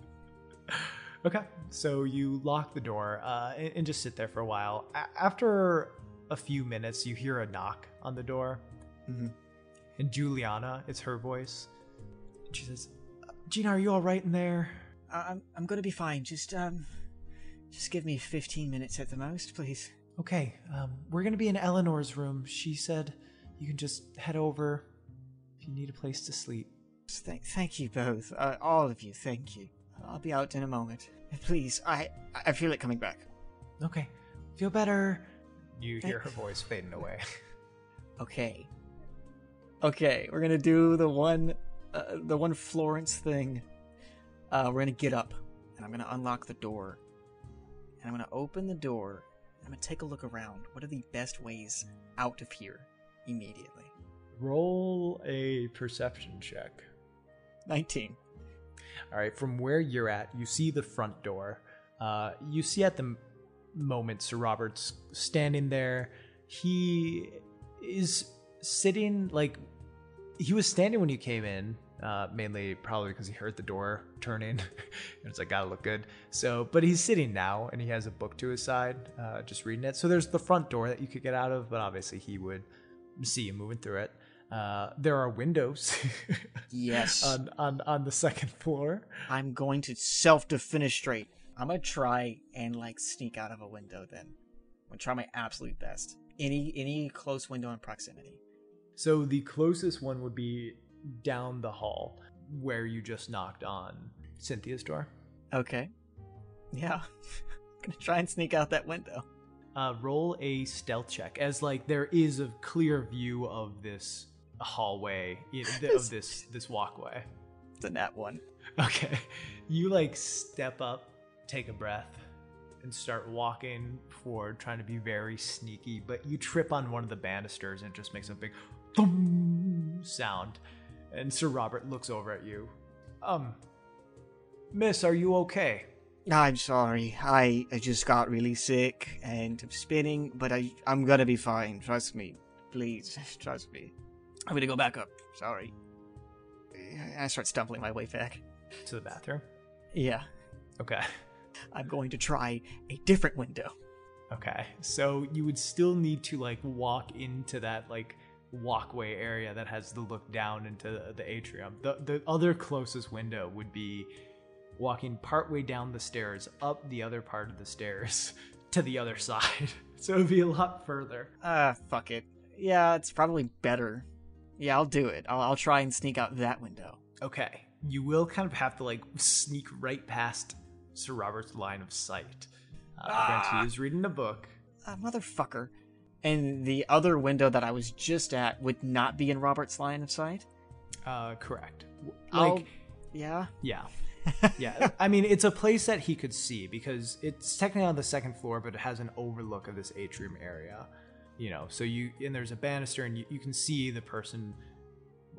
S1: Okay, so you lock the door uh, and, and just sit there for a while. A- after a few minutes, you hear a knock on the door,
S2: hmm
S1: and Juliana, it's her voice. She says, "Gina, are you all right in there?"
S2: I'm I'm gonna be fine. Just um, just give me 15 minutes at the most, please.
S1: Okay, um, we're gonna be in Eleanor's room. She said you can just head over if you need a place to sleep.
S2: Thank, thank you both, uh, all of you. Thank you. I'll be out in a moment. Please, I, I feel it coming back.
S1: Okay. Feel better. You hear her voice fading away.
S2: Okay. Okay, we're gonna do the one, uh, the one Florence thing. Uh, we're gonna get up, and I'm gonna unlock the door, and I'm gonna open the door. And I'm gonna take a look around. What are the best ways out of here immediately?
S1: Roll a perception check.
S2: 19.
S1: All right, from where you're at, you see the front door. Uh, you see at the moment Sir Robert's standing there. He is sitting like he was standing when you came in, uh, mainly probably because he heard the door turning. and it's like, gotta look good. So, but he's sitting now and he has a book to his side, uh, just reading it. So there's the front door that you could get out of, but obviously he would see you moving through it. Uh, there are windows
S2: Yes.
S1: on, on on the second floor.
S2: I'm going to self defenestrate. I'm gonna try and like sneak out of a window. Then I'm gonna try my absolute best. Any any close window in proximity.
S1: So the closest one would be down the hall where you just knocked on Cynthia's door.
S2: Okay. Yeah. gonna try and sneak out that window.
S1: Uh, roll a stealth check as like there is a clear view of this hallway you know, of this this walkway.
S2: It's a nat one.
S1: Okay, you like step up, take a breath, and start walking forward, trying to be very sneaky. But you trip on one of the banisters and it just makes a big thump sound. And Sir Robert looks over at you. Um, Miss, are you okay?
S2: I'm sorry. I, I just got really sick and I'm spinning, but I I'm gonna be fine. Trust me. Please, trust me. I'm gonna go back up. Sorry. I start stumbling my way back.
S1: To the bathroom.
S2: Yeah.
S1: Okay.
S2: I'm going to try a different window.
S1: Okay. So you would still need to like walk into that like walkway area that has the look down into the, atrium. The the other closest window would be walking partway down the stairs, up the other part of the stairs to the other side. So it'd be a lot further.
S2: Ah, fuck it. Yeah, it's probably better. Yeah, I'll do it. I'll, I'll try and sneak out that window.
S1: Okay. You will kind of have to like sneak right past Sir Robert's line of sight. Uh,
S2: Ah.
S1: he is reading a book.
S2: Ah, motherfucker. And the other window that I was just at would not be in Robert's line of sight?
S1: Uh, correct. Like,
S2: Yeah.
S1: yeah. yeah, I mean, it's a place that he could see because it's technically on the second floor, but it has an overlook of this atrium area. You know, so you and there's a banister, and you, you can see the person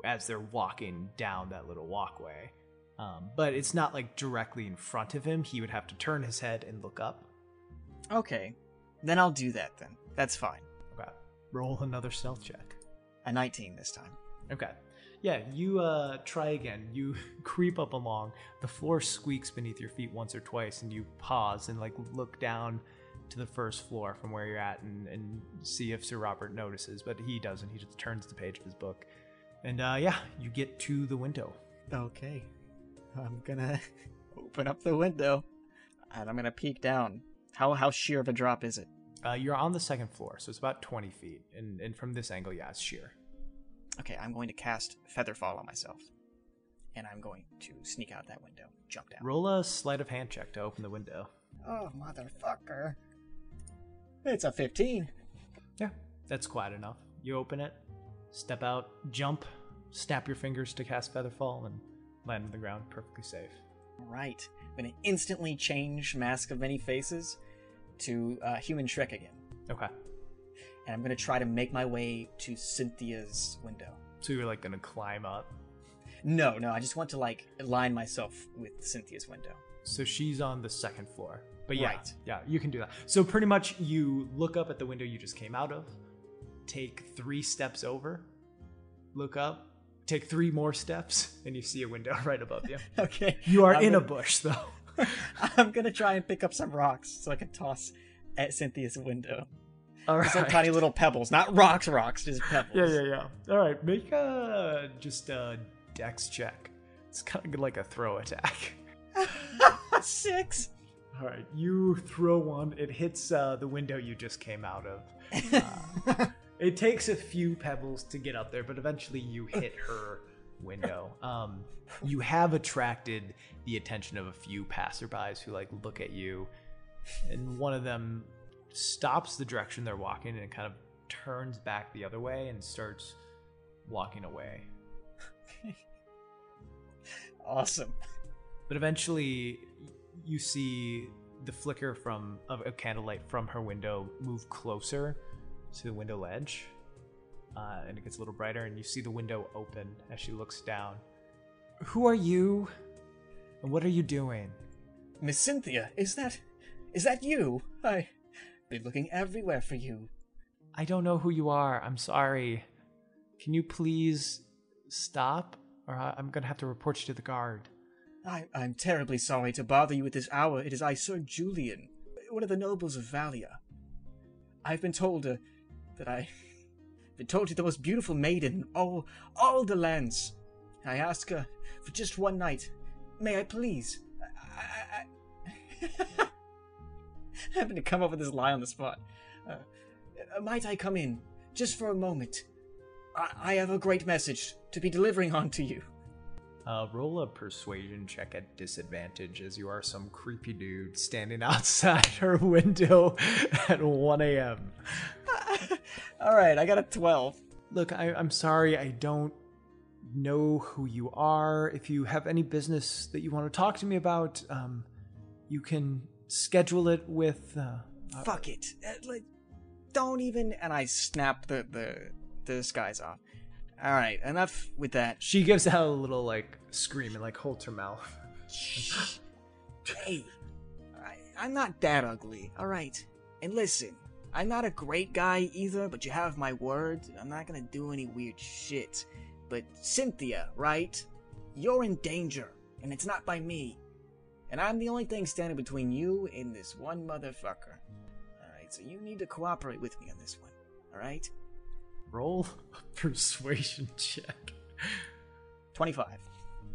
S1: as they're walking down that little walkway. Um, but it's not like directly in front of him. He would have to turn his head and look up.
S2: Okay. Then I'll do that then. That's fine.
S1: Roll another stealth check.
S2: A 19 this time.
S1: Okay. Yeah, you uh try again. You creep up along. The floor squeaks beneath your feet once or twice, and you pause and like look down to the first floor from where you're at and, and see if Sir Robert notices, but he doesn't. He just turns the page of his book. And uh yeah, you get to the window.
S2: Okay. I'm gonna open up the window and I'm gonna peek down. How how sheer of a drop is it?
S1: Uh, you're on the second floor, so it's about 20 feet. And, and from this angle, yeah, it's sheer.
S2: Okay, I'm going to cast Featherfall on myself. And I'm going to sneak out that window, jump down.
S1: Roll a sleight of hand check to open the window.
S2: Oh, motherfucker. It's a 15.
S1: Yeah, that's quite enough. You open it, step out, jump, snap your fingers to cast Featherfall, and land on the ground perfectly safe.
S2: Right. I'm gonna instantly change Mask of Many Faces to uh, Human Shrek again.
S1: Okay.
S2: And I'm gonna try to make my way to Cynthia's window.
S1: So you're like gonna climb up.
S2: No, no, I just want to like align myself with Cynthia's window.
S1: So she's on the second floor. But yeah,
S2: Right.
S1: yeah, you can do that. So pretty much you look up at the window you just came out of, take three steps over, look up, take three more steps, and you see a window right above you.
S2: Okay.
S1: You are
S2: I'm
S1: in a
S2: gonna-
S1: bush though.
S2: I'm gonna try and pick up some rocks so I can toss at Cynthia's window.
S1: All right.
S2: Some tiny little pebbles, not rocks, rocks, just pebbles.
S1: Yeah, yeah, yeah. All right, make a just a dex check. It's kind of like a throw attack.
S2: Six.
S1: All right, you throw one. It hits uh, the window you just came out of. Uh, it takes a few pebbles to get up there, but eventually you hit her window. Um, you have attracted the attention of a few passerbys who like look at you, and one of them stops the direction they're walking and kind of turns back the other way and starts walking away.
S2: Awesome.
S1: But eventually, you see the flicker from of a candlelight from her window move closer to the window ledge, uh, and it gets a little brighter. And you see the window open as she looks down. Who are you? What are you doing?
S2: Miss Cynthia, is that is that you? I've been looking everywhere for you.
S1: I don't know who you are. I'm sorry. Can you please stop, or I'm gonna have to report you to the guard.
S2: I, I'm terribly sorry to bother you at this hour. It is I, Sir Julian, one of the nobles of Valia. I've been told uh, that I been told you're the most beautiful maiden in all all the lands. I ask her for just one night. May I please? I, I, having to come up with this lie on the spot. Uh, might I come in just for a moment? I, I have a great message to be delivering on to you.
S1: Uh, roll a persuasion check at disadvantage as you are some creepy dude standing outside her window at 1 a.m.
S2: All right, I got a 12.
S1: Look, I, I'm sorry, I don't know who you are. If you have any business that you want to talk to me about, um, you can schedule it with. Uh,
S2: Fuck it. Uh, like, don't even. And I snap the the the disguise off. All right, enough with that.
S1: she gives out a little like scream and like holds her mouth.
S2: hey, I, I'm not that ugly. All right, and listen, I'm not a great guy either, but you have my word. I'm not gonna do any weird shit. But Cynthia, right? You're in danger, and it's not by me. And I'm the only thing standing between you and this one motherfucker. Alright, so you need to cooperate with me on this one. Alright?
S1: Roll a persuasion check.
S2: 25.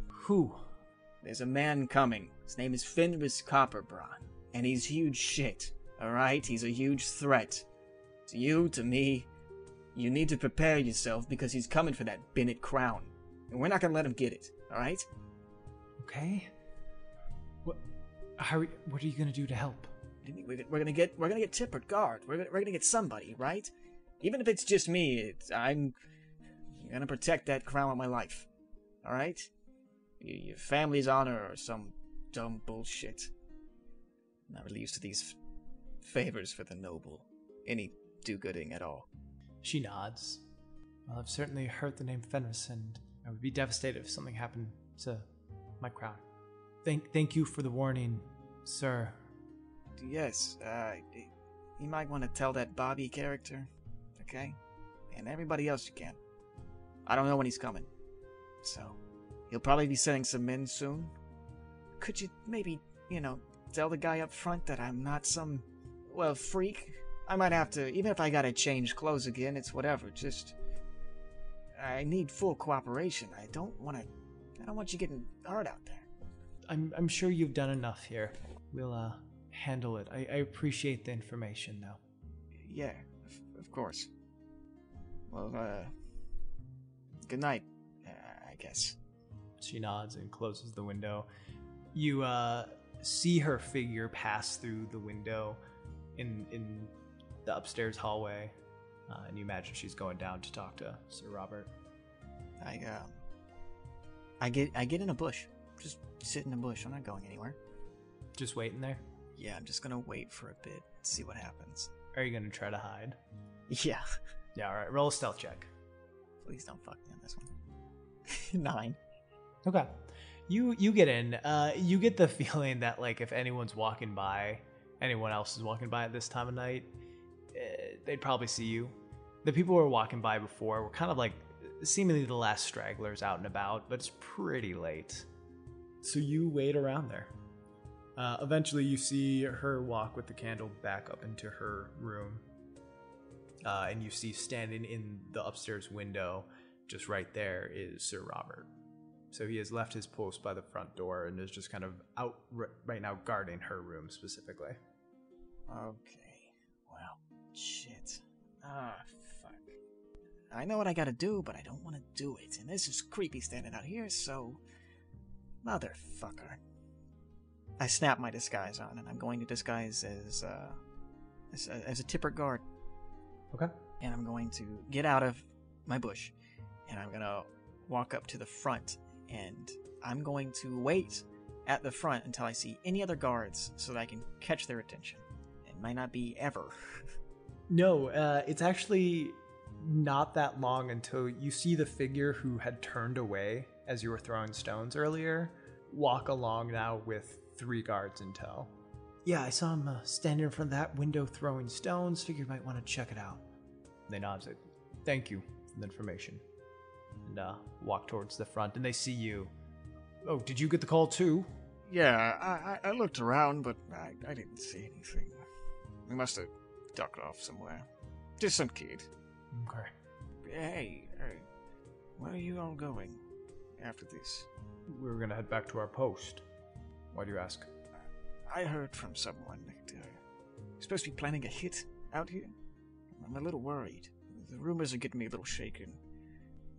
S1: Who?
S2: There's a man coming. His name is Fenris Copperbron. And he's huge shit. Alright? He's a huge threat. To you, to me. You need to prepare yourself because he's coming for that Bennett crown. And we're not gonna let him get it. Alright?
S1: Okay. What? How? Are, what are you gonna do to help?
S2: We're gonna get we're gonna get Tipport guard. We're gonna, we're gonna get somebody, right? Even if it's just me, it's, I'm gonna protect that crown with my life. All right? Y- Your family's honor or some dumb bullshit. Not really used to these favors for the noble. Any do-gooding at all.
S1: She nods. Well, I've certainly heard the name Fenris, and I would be devastated if something happened to my crown. Thank, thank you for the warning, sir.
S2: Yes, uh, you might want to tell that Bobby character, okay? And everybody else you can. I don't know when he's coming. So, he'll probably be sending some men soon. Could you maybe, you know, tell the guy up front that I'm not some, well, freak? I might have to, even if I gotta change clothes again, it's whatever, just. I need full cooperation. I don't wanna. I don't want you getting hurt out there.
S1: I'm, I'm sure you've done enough here. We'll uh, handle it. I, I appreciate the information, though.
S2: Yeah, of, of course. Well, uh. Good night, uh, I guess.
S1: She nods and closes the window. You uh, see her figure pass through the window in in the upstairs hallway, uh, and you imagine she's going down to talk to Sir Robert.
S2: I, um. I get, I get in a bush. Just sit in a bush. I'm not going anywhere.
S1: Just waiting there.
S2: Yeah, I'm just gonna wait for a bit, see what happens.
S1: Are you gonna try to hide?
S2: Yeah.
S1: Yeah. All right. Roll a stealth check.
S2: Please don't fuck me on this one. Nine.
S1: Okay. You you get in. Uh, you get the feeling that like if anyone's walking by, anyone else is walking by at this time of night, they'd probably see you. The people who were walking by before were kind of like seemingly the last stragglers out and about, but it's pretty late. So you wait around there. Uh, eventually, you see her walk with the candle back up into her room, uh, and you see standing in the upstairs window, just right there, is Sir Robert. So he has left his post by the front door and is just kind of out r- right now guarding her room specifically.
S2: Okay. Shit. Ah, fuck. I know what I gotta do, but I don't want to do it. And this is creepy standing out here, so. Motherfucker. I snap my disguise on, and I'm going to disguise as, uh, as, as a Tipport guard.
S1: Okay.
S2: And I'm going to get out of my bush, and I'm gonna walk up to the front, and I'm going to wait at the front until I see any other guards so that I can catch their attention. It might not be ever.
S1: No, uh, it's actually not that long until you see the figure who had turned away as you were throwing stones earlier walk along now with three guards in tow. Yeah, I saw him uh, standing in front of that window throwing stones. Figured might want to check it out. They nod, say, "Thank you for the information," and uh, walk towards the front. And they see you. Oh, did you get the call too?
S2: Yeah, I, I looked around, but I, I didn't see anything. We must have ducked off somewhere. Just some kid.
S1: Okay.
S2: Hey, hey, where are you all going after this?
S1: We were gonna head back to our post. Why do you ask?
S2: I heard from someone that uh, you're supposed to be planning a hit out here. I'm a little worried. The rumors are getting me a little shaken.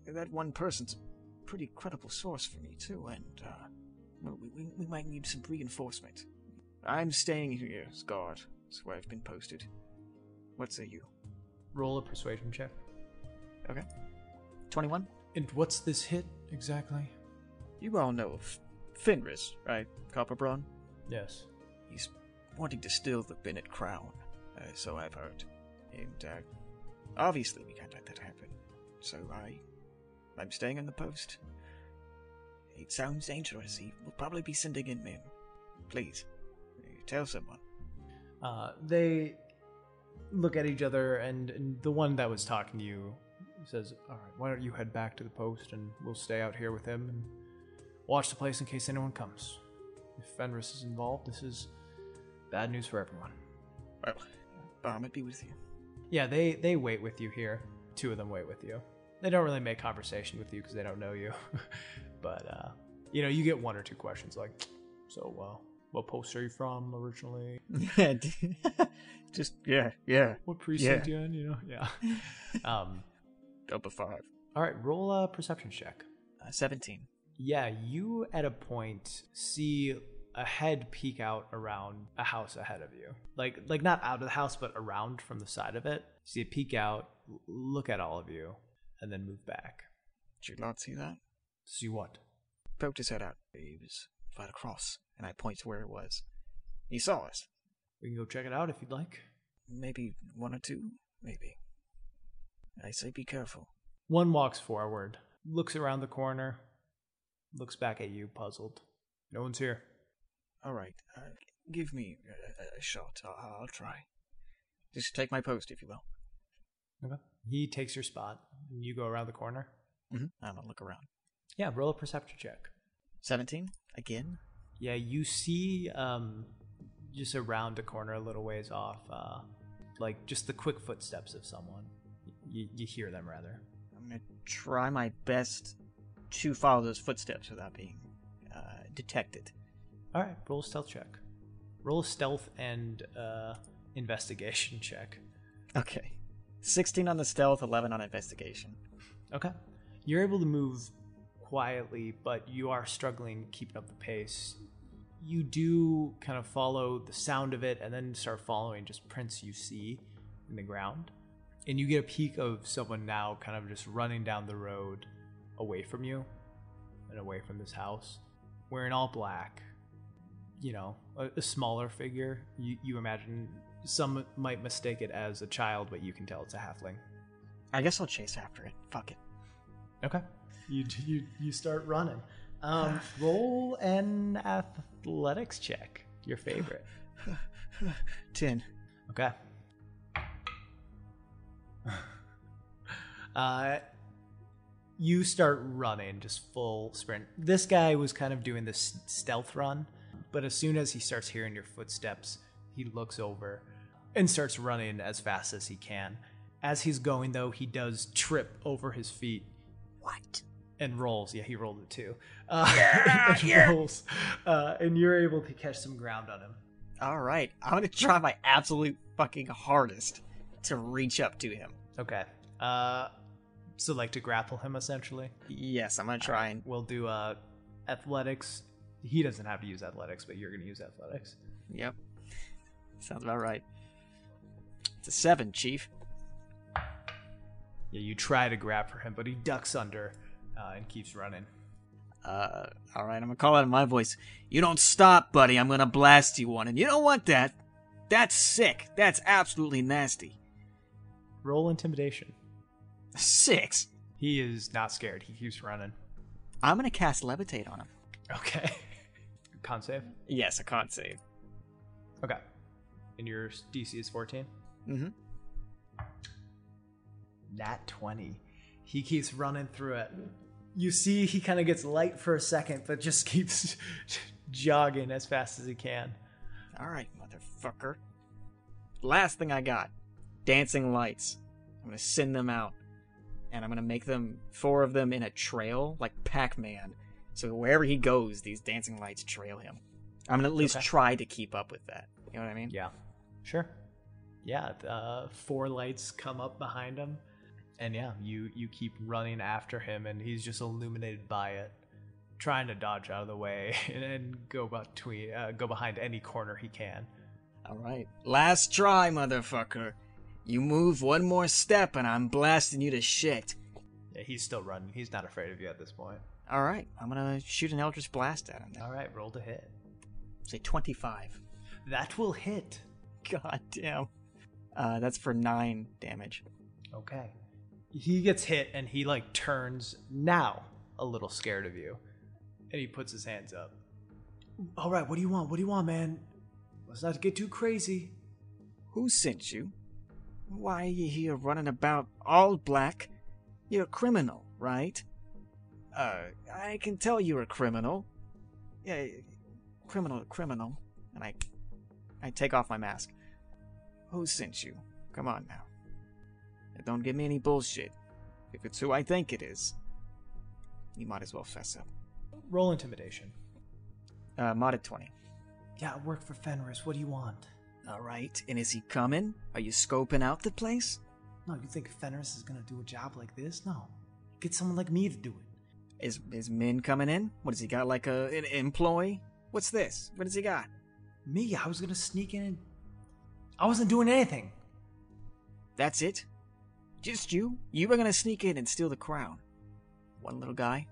S2: That one person's a pretty credible source for me, too, and uh, well, we, we, we might need some reinforcement. I'm staying here as guard. That's where I've been posted. What say you?
S1: Roll a persuasion check.
S2: Okay. 21?
S1: And what's this hit exactly?
S2: You all know of Fenris, right, Copperbron?
S1: Yes.
S2: He's wanting to steal the Bennett crown, uh, so I've heard. And uh, obviously we can't let that happen. So I, I'm staying on the post. It sounds dangerous. He will probably be sending in men. Please, uh, tell someone.
S1: Uh, they look at each other, and, and the one that was talking to you says, "All right, why don't you head back to the post, and we'll stay out here with him and watch the place in case anyone comes. If Fenris is involved, this is bad news for everyone."
S2: Well, Barmet be with you.
S1: Yeah, they they wait with you here. Two of them wait with you. They don't really make conversation with you because they don't know you, but uh, you know you get one or two questions like, "So, uh, what post are you from originally?
S2: Yeah, Just yeah, yeah.
S1: What precinct you in? You know, yeah." um,
S2: Double five.
S1: all right, roll a perception check.
S2: Uh, Seventeen.
S1: Yeah, you at a point see a head peek out around a house ahead of you. Like like not out of the house but around from the side of it. See it peek out, look at all of you, and then move back.
S2: Did you not see that?
S1: See what?
S2: Poked his head out. He was right across, and I point to where it was. He saw us.
S1: We can go check it out if you'd like.
S2: Maybe one or two, maybe. I say be careful.
S1: One walks forward, looks around the corner, looks back at you, puzzled. No one's here.
S2: All right, uh, give me a, a shot. I'll, I'll try. Just take my post, if you will.
S1: Okay. He takes your spot, and you go around the corner.
S2: Mm-hmm. I'm gonna look around.
S1: Yeah, roll a perception check.
S2: Seventeen again.
S1: Yeah, you see um just around the corner a little ways off, uh like just the quick footsteps of someone. You, you hear them rather.
S2: I'm gonna try my best to follow those footsteps without being uh, detected.
S1: All right, roll a stealth check. Roll a stealth and uh investigation check.
S2: Okay. 16 on the stealth, 11 on investigation.
S1: Okay. You're able to move quietly, but you are struggling keeping up the pace. You do kind of follow the sound of it and then start following just prints you see in the ground. And you get a peek of someone now kind of just running down the road away from you and away from this house, wearing all black. You know, a, a smaller figure. You, you imagine some might mistake it as a child, but you can tell it's a halfling.
S2: I guess I'll chase after it. Fuck it.
S1: Okay. You you you start running. Um, roll an athletics check. Your favorite.
S2: 10.
S1: Okay. uh, you start running, just full sprint. This guy was kind of doing this stealth run, but as soon as he starts hearing your footsteps, he looks over and starts running as fast as he can. As he's going, though, he does trip over his feet
S2: What?
S1: And rolls. Yeah, he rolled it too. Uh, and rolls, uh, and you're able to catch some ground on him.
S2: Alright, I'm gonna try my absolute fucking hardest to reach up to him.
S1: Okay. Uh, So, like to grapple him essentially.
S2: Yes, I'm gonna try and.
S1: We'll do uh, athletics. He doesn't have to use athletics, but you're going to use athletics.
S2: Yep. Sounds about right. It's a seven, Chief.
S1: Yeah, you try to grab for him, but he ducks under uh, and keeps running.
S2: Uh, all right, I'm gonna call out in my voice. You don't stop, buddy. I'm gonna blast you one, and you don't want that. That's sick. That's absolutely nasty.
S1: Roll intimidation.
S2: Six.
S1: He is not scared. He keeps running.
S2: I'm gonna cast levitate on him.
S1: Okay. Con save.
S2: Yes, a con save.
S1: Okay. And your DC is 14.
S2: Mm-hmm.
S1: Nat 20. He keeps running through it. You see, he kind of gets light for a second, but just keeps jogging as fast as he can.
S2: All right, motherfucker. Last thing I got dancing lights. I'm gonna send them out. And I'm gonna make them, four of them in a trail, like Pac Man. So wherever he goes, these dancing lights trail him. I'm gonna at least
S1: Okay.
S2: try to keep up with that. You know what I mean?
S1: Yeah. Sure. Yeah, uh, four lights come up behind him. And yeah, you, you keep running after him, and he's just illuminated by it, trying to dodge out of the way and, and go between, uh, go behind any corner he can.
S2: All right. Last try, motherfucker. You move one more step and I'm blasting you to shit.
S1: Yeah, he's still running. He's not afraid of you at this point.
S2: All right. I'm gonna shoot an Eldritch Blast at him. Then.
S1: All right, roll to hit.
S2: Say 25.
S1: That will hit.
S2: God damn. Uh, that's for nine damage.
S1: Okay. He gets hit and he like turns now a little scared of you. And he puts his hands up. All right, what do you want? What do you want, man? Let's not get too crazy.
S2: Who sent you? Why are you here running about all black? You're a criminal, right? Uh, I can tell you're a criminal. Yeah, criminal, criminal. And I, I take off my mask. Who sent you? Come on now. And Don't give me any bullshit. If it's who I think it is, you might as well fess up.
S1: Roll intimidation.
S2: Uh, modded 20.
S1: Yeah, I work for Fenris. What do you want?
S2: All right, and is he coming? Are you scoping out the place?
S1: No, you think Fenris is gonna do a job like this? No. Get someone like me to do it.
S2: Is is Min coming in? What does he got? Like a an employee? What's this? What does he got?
S1: Me, I was gonna sneak in and. I wasn't doing anything.
S2: That's it? Just you? You were gonna sneak in and steal the crown? One little guy?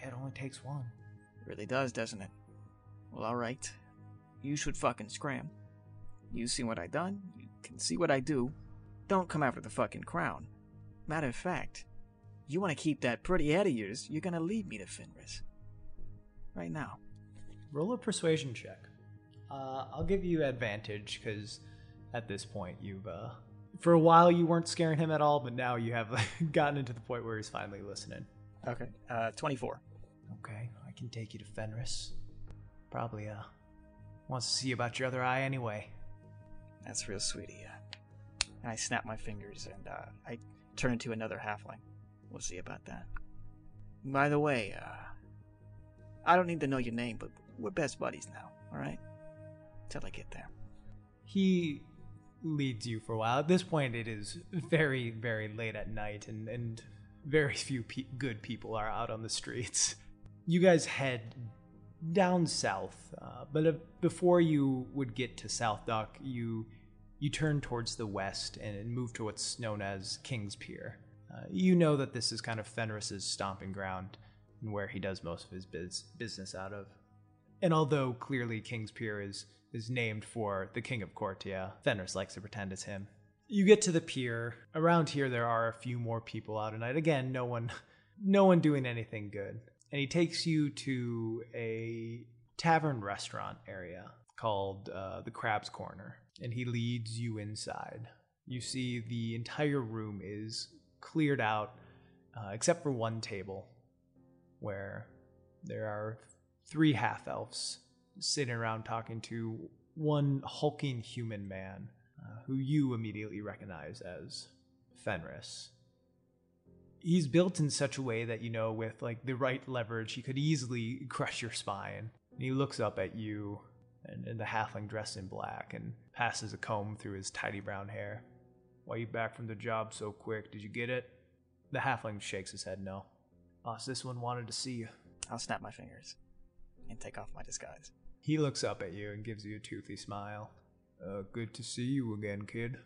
S1: Yeah, it only takes one.
S2: It Really does, doesn't it? Well, all right. You should fucking scram. You see what I done? You can see what I do. Don't come after the fucking crown. Matter of fact, you want to keep that pretty head of yours, you're gonna lead me to Fenris. Right now.
S1: Roll a persuasion check. Uh, I'll give you advantage because at this point you've, uh, for a while you weren't scaring him at all, but now you have gotten into the point where he's finally listening.
S2: Okay. Uh, 24.
S1: Okay, I can take you to Fenris. Probably, uh, wants to see about your other eye anyway.
S2: That's real sweet of you. And I snap my fingers and uh, I turn into another halfling. We'll see about that. By the way, uh, I don't need to know your name, but we're best buddies now, alright? Till I get there.
S1: He leads you for a while. At this point, it is very, very late at night, and, and very few pe- good people are out on the streets. You guys head down south, uh, but uh, before you would get to South Dock, you you turn towards the west and move to what's known as King's Pier. Uh, you know that this is kind of Fenris's stomping ground and where he does most of his biz- business out of. And although clearly King's Pier is is named for the King of Cortia, Fenris likes to pretend it's him. You get to the pier. Around here there are a few more people out at night. Again, no one no one doing anything good. And he takes you to a tavern restaurant area called uh, the Crab's Corner. And he leads you inside. You see the entire room is cleared out uh, except for one table where there are three half elves sitting around talking to one hulking human man uh, who you immediately recognize as Fenris. He's built in such a way that you know, with like the right leverage, he could easily crush your spine. And he looks up at you and, and the halfling dressed in black and passes a comb through his tidy brown hair. Why you back from the job so quick? Did you get it? The halfling shakes his head no. Boss, this one wanted to see you.
S2: I'll snap my fingers and take off my disguise.
S1: He looks up at you and gives you a toothy smile. Uh, good to see you again, kid.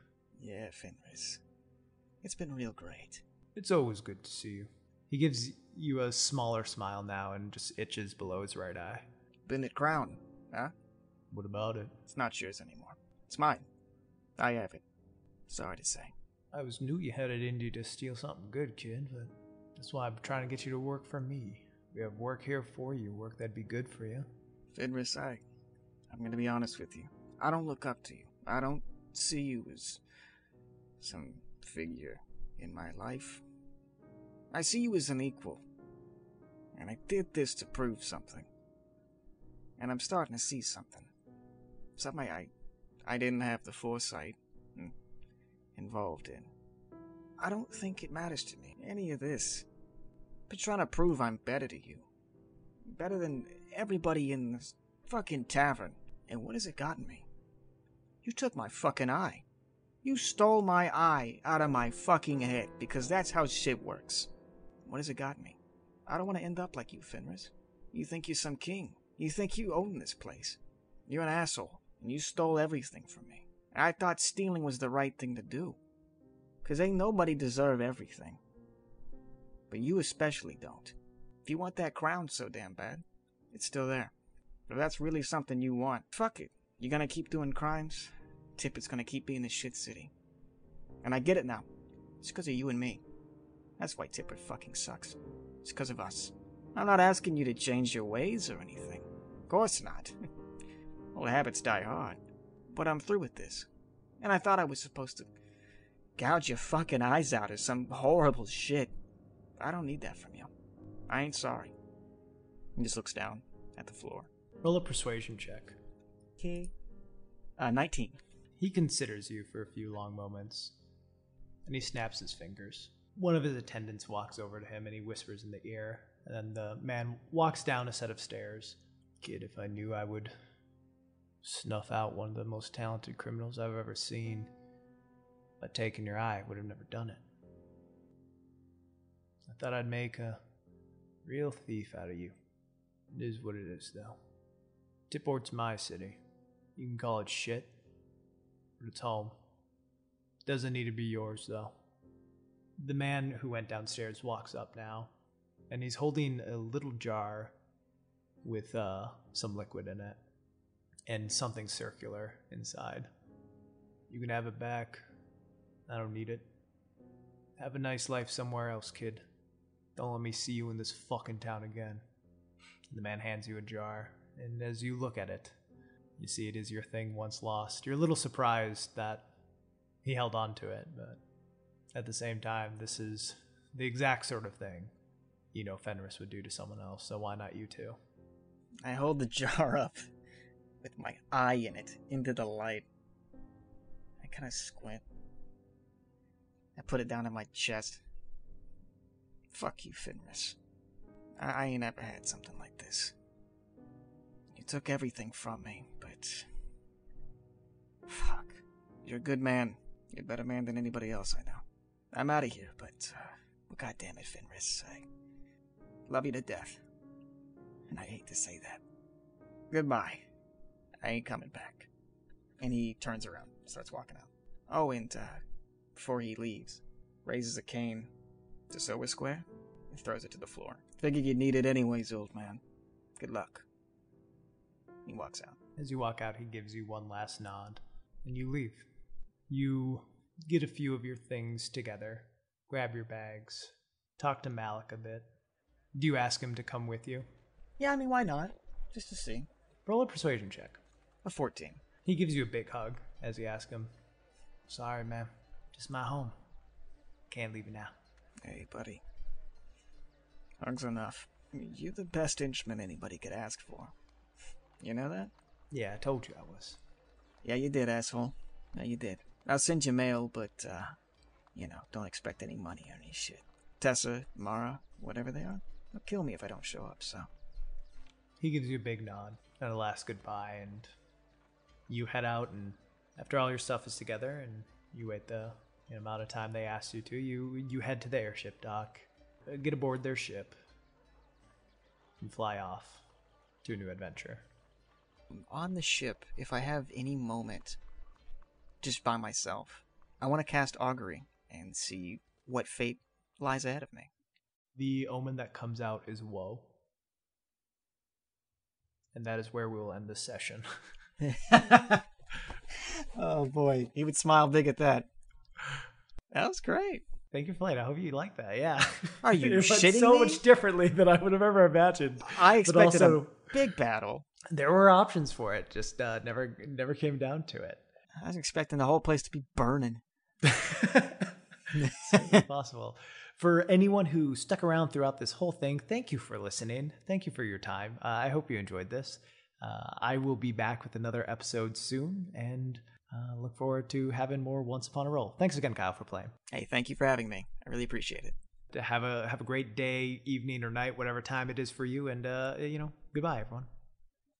S2: Yeah, Fenris. It's been real great.
S1: It's always good to see you. He gives you a smaller smile now and just itches below his right eye.
S2: Bennett Crown, huh?
S1: What about it?
S2: It's not yours anymore. It's mine. I have it. Sorry to say.
S1: I was knew you headed Indy to steal something good, kid, but that's why I'm trying to get you to work for me. We have work here for you, work that'd be good for you.
S2: Fenris, I. I'm gonna be honest with you. I don't look up to you. I don't see you as some figure in my life. I see you as an equal. And I did this to prove something. And I'm starting to see something. Something I, I didn't have the foresight involved in. I don't think it matters to me, any of this. But trying to prove I'm better to you. Better than everybody in this fucking tavern. And what has it gotten me? You took my fucking eye. You stole my eye out of my fucking head because that's how shit works. What has it got me? I don't want to end up like you, Fenris. You think you're some king. You think you own this place. You're an asshole, and you stole everything from me. I thought stealing was the right thing to do. Cause ain't nobody deserve everything. But you especially don't. If you want that crown so damn bad, it's still there. If that's really something you want, fuck it. You're gonna keep doing crimes, Tipport's gonna keep being the shit city. And I get it now. It's because of you and me. That's why Tippett fucking sucks. It's because of us. I'm not asking you to change your ways or anything. Of course not. Old habits die hard. But I'm through with this. And I thought I was supposed to gouge your fucking eyes out or some horrible shit. I don't need that from you. I ain't sorry. He just looks down at the floor.
S1: Roll a persuasion check.
S2: Okay. Uh, 19.
S1: He considers you for a few long moments, and he snaps his fingers. One of his attendants walks over to him and he whispers in the ear, and then the man walks down a set of stairs. Kid, if I knew I would snuff out one of the most talented criminals I've ever seen by taking your eye, I would have never done it. I thought I'd make a real thief out of you. It is what it is, though. Tipport's my city. You can call it shit, but it's home. Doesn't need to be yours, though. The man who went downstairs walks up now, and he's holding a little jar with uh, some liquid in it and something circular inside. You can have it back. I don't need it. Have a nice life somewhere else, kid. Don't let me see you in this fucking town again. The man hands you a jar, and as you look at it, you see it is your thing once lost. You're a little surprised that he held on to it, but at the same time, this is the exact sort of thing you know Fenris would do to someone else, so why not you too?
S2: I hold the jar up with my eye in it into the light. I kind of squint. I put it down on my chest. Fuck you, Fenris. I, ain't ever had something like this. You took everything from me, but. Fuck. You're a good man. You're a better man than anybody else I know. I'm out of here, but. Uh, well, God damn it, Fenris. I love you to death. And I hate to say that. Goodbye. I ain't coming back. And he turns around, starts walking out. Oh, and uh, before he leaves, raises a cane to Sowa Square and throws it to the floor. Figured you'd need it anyways, old man. Good luck. He walks out.
S1: As you walk out, he gives you one last nod, and you leave. You get a few of your things together, grab your bags, talk to Malik a bit. Do you ask him to come with you?
S2: Yeah, I mean, why not? Just to see.
S1: Roll a persuasion check.
S2: A 14.
S1: He gives you a big hug as you ask him, Sorry, man. Just my home. Can't leave it now.
S2: Hey, buddy. Hugs enough. You're the best instrument anybody could ask for. You know that?
S1: Yeah, I told you I was.
S2: Yeah, you did, asshole. Yeah, you did. I'll send you mail, but, uh, you know, don't expect any money or any shit. Tessa, Mara, whatever they are, they'll kill me if I don't show up, so.
S1: He gives you a big nod and a last goodbye, and you head out. And after all your stuff is together, and you wait the amount of time they asked you to, you you head to the airship dock, Uh, get aboard their ship, and fly off to a new adventure.
S2: On the ship, if I have any moment just by myself, I want to cast augury and see what fate lies ahead of me.
S1: The omen that comes out is woe. And that is where we will end this session.
S2: oh boy, he would smile big at that. That was great.
S1: Thank you for playing. I hope you like that. Yeah.
S2: Are you
S1: it
S2: shitting
S1: so
S2: me?
S1: much differently than I would have ever imagined.
S2: I expected
S1: also-
S2: a big battle.
S1: There were options for it, just uh, never never came down to it.
S2: I was expecting the whole place to be burning.
S1: It's possible. For anyone who stuck around throughout this whole thing, thank you for listening. Thank you for your time. Uh, I hope you enjoyed this. Uh, I will be back with another episode soon, and uh, look forward to having more Once Upon a Roll. Thanks again, Kyle, for playing.
S2: Hey, thank you for having me. I really appreciate it.
S1: To have a have a great day, evening, or night, whatever time it is for you, and uh, you know, goodbye, everyone.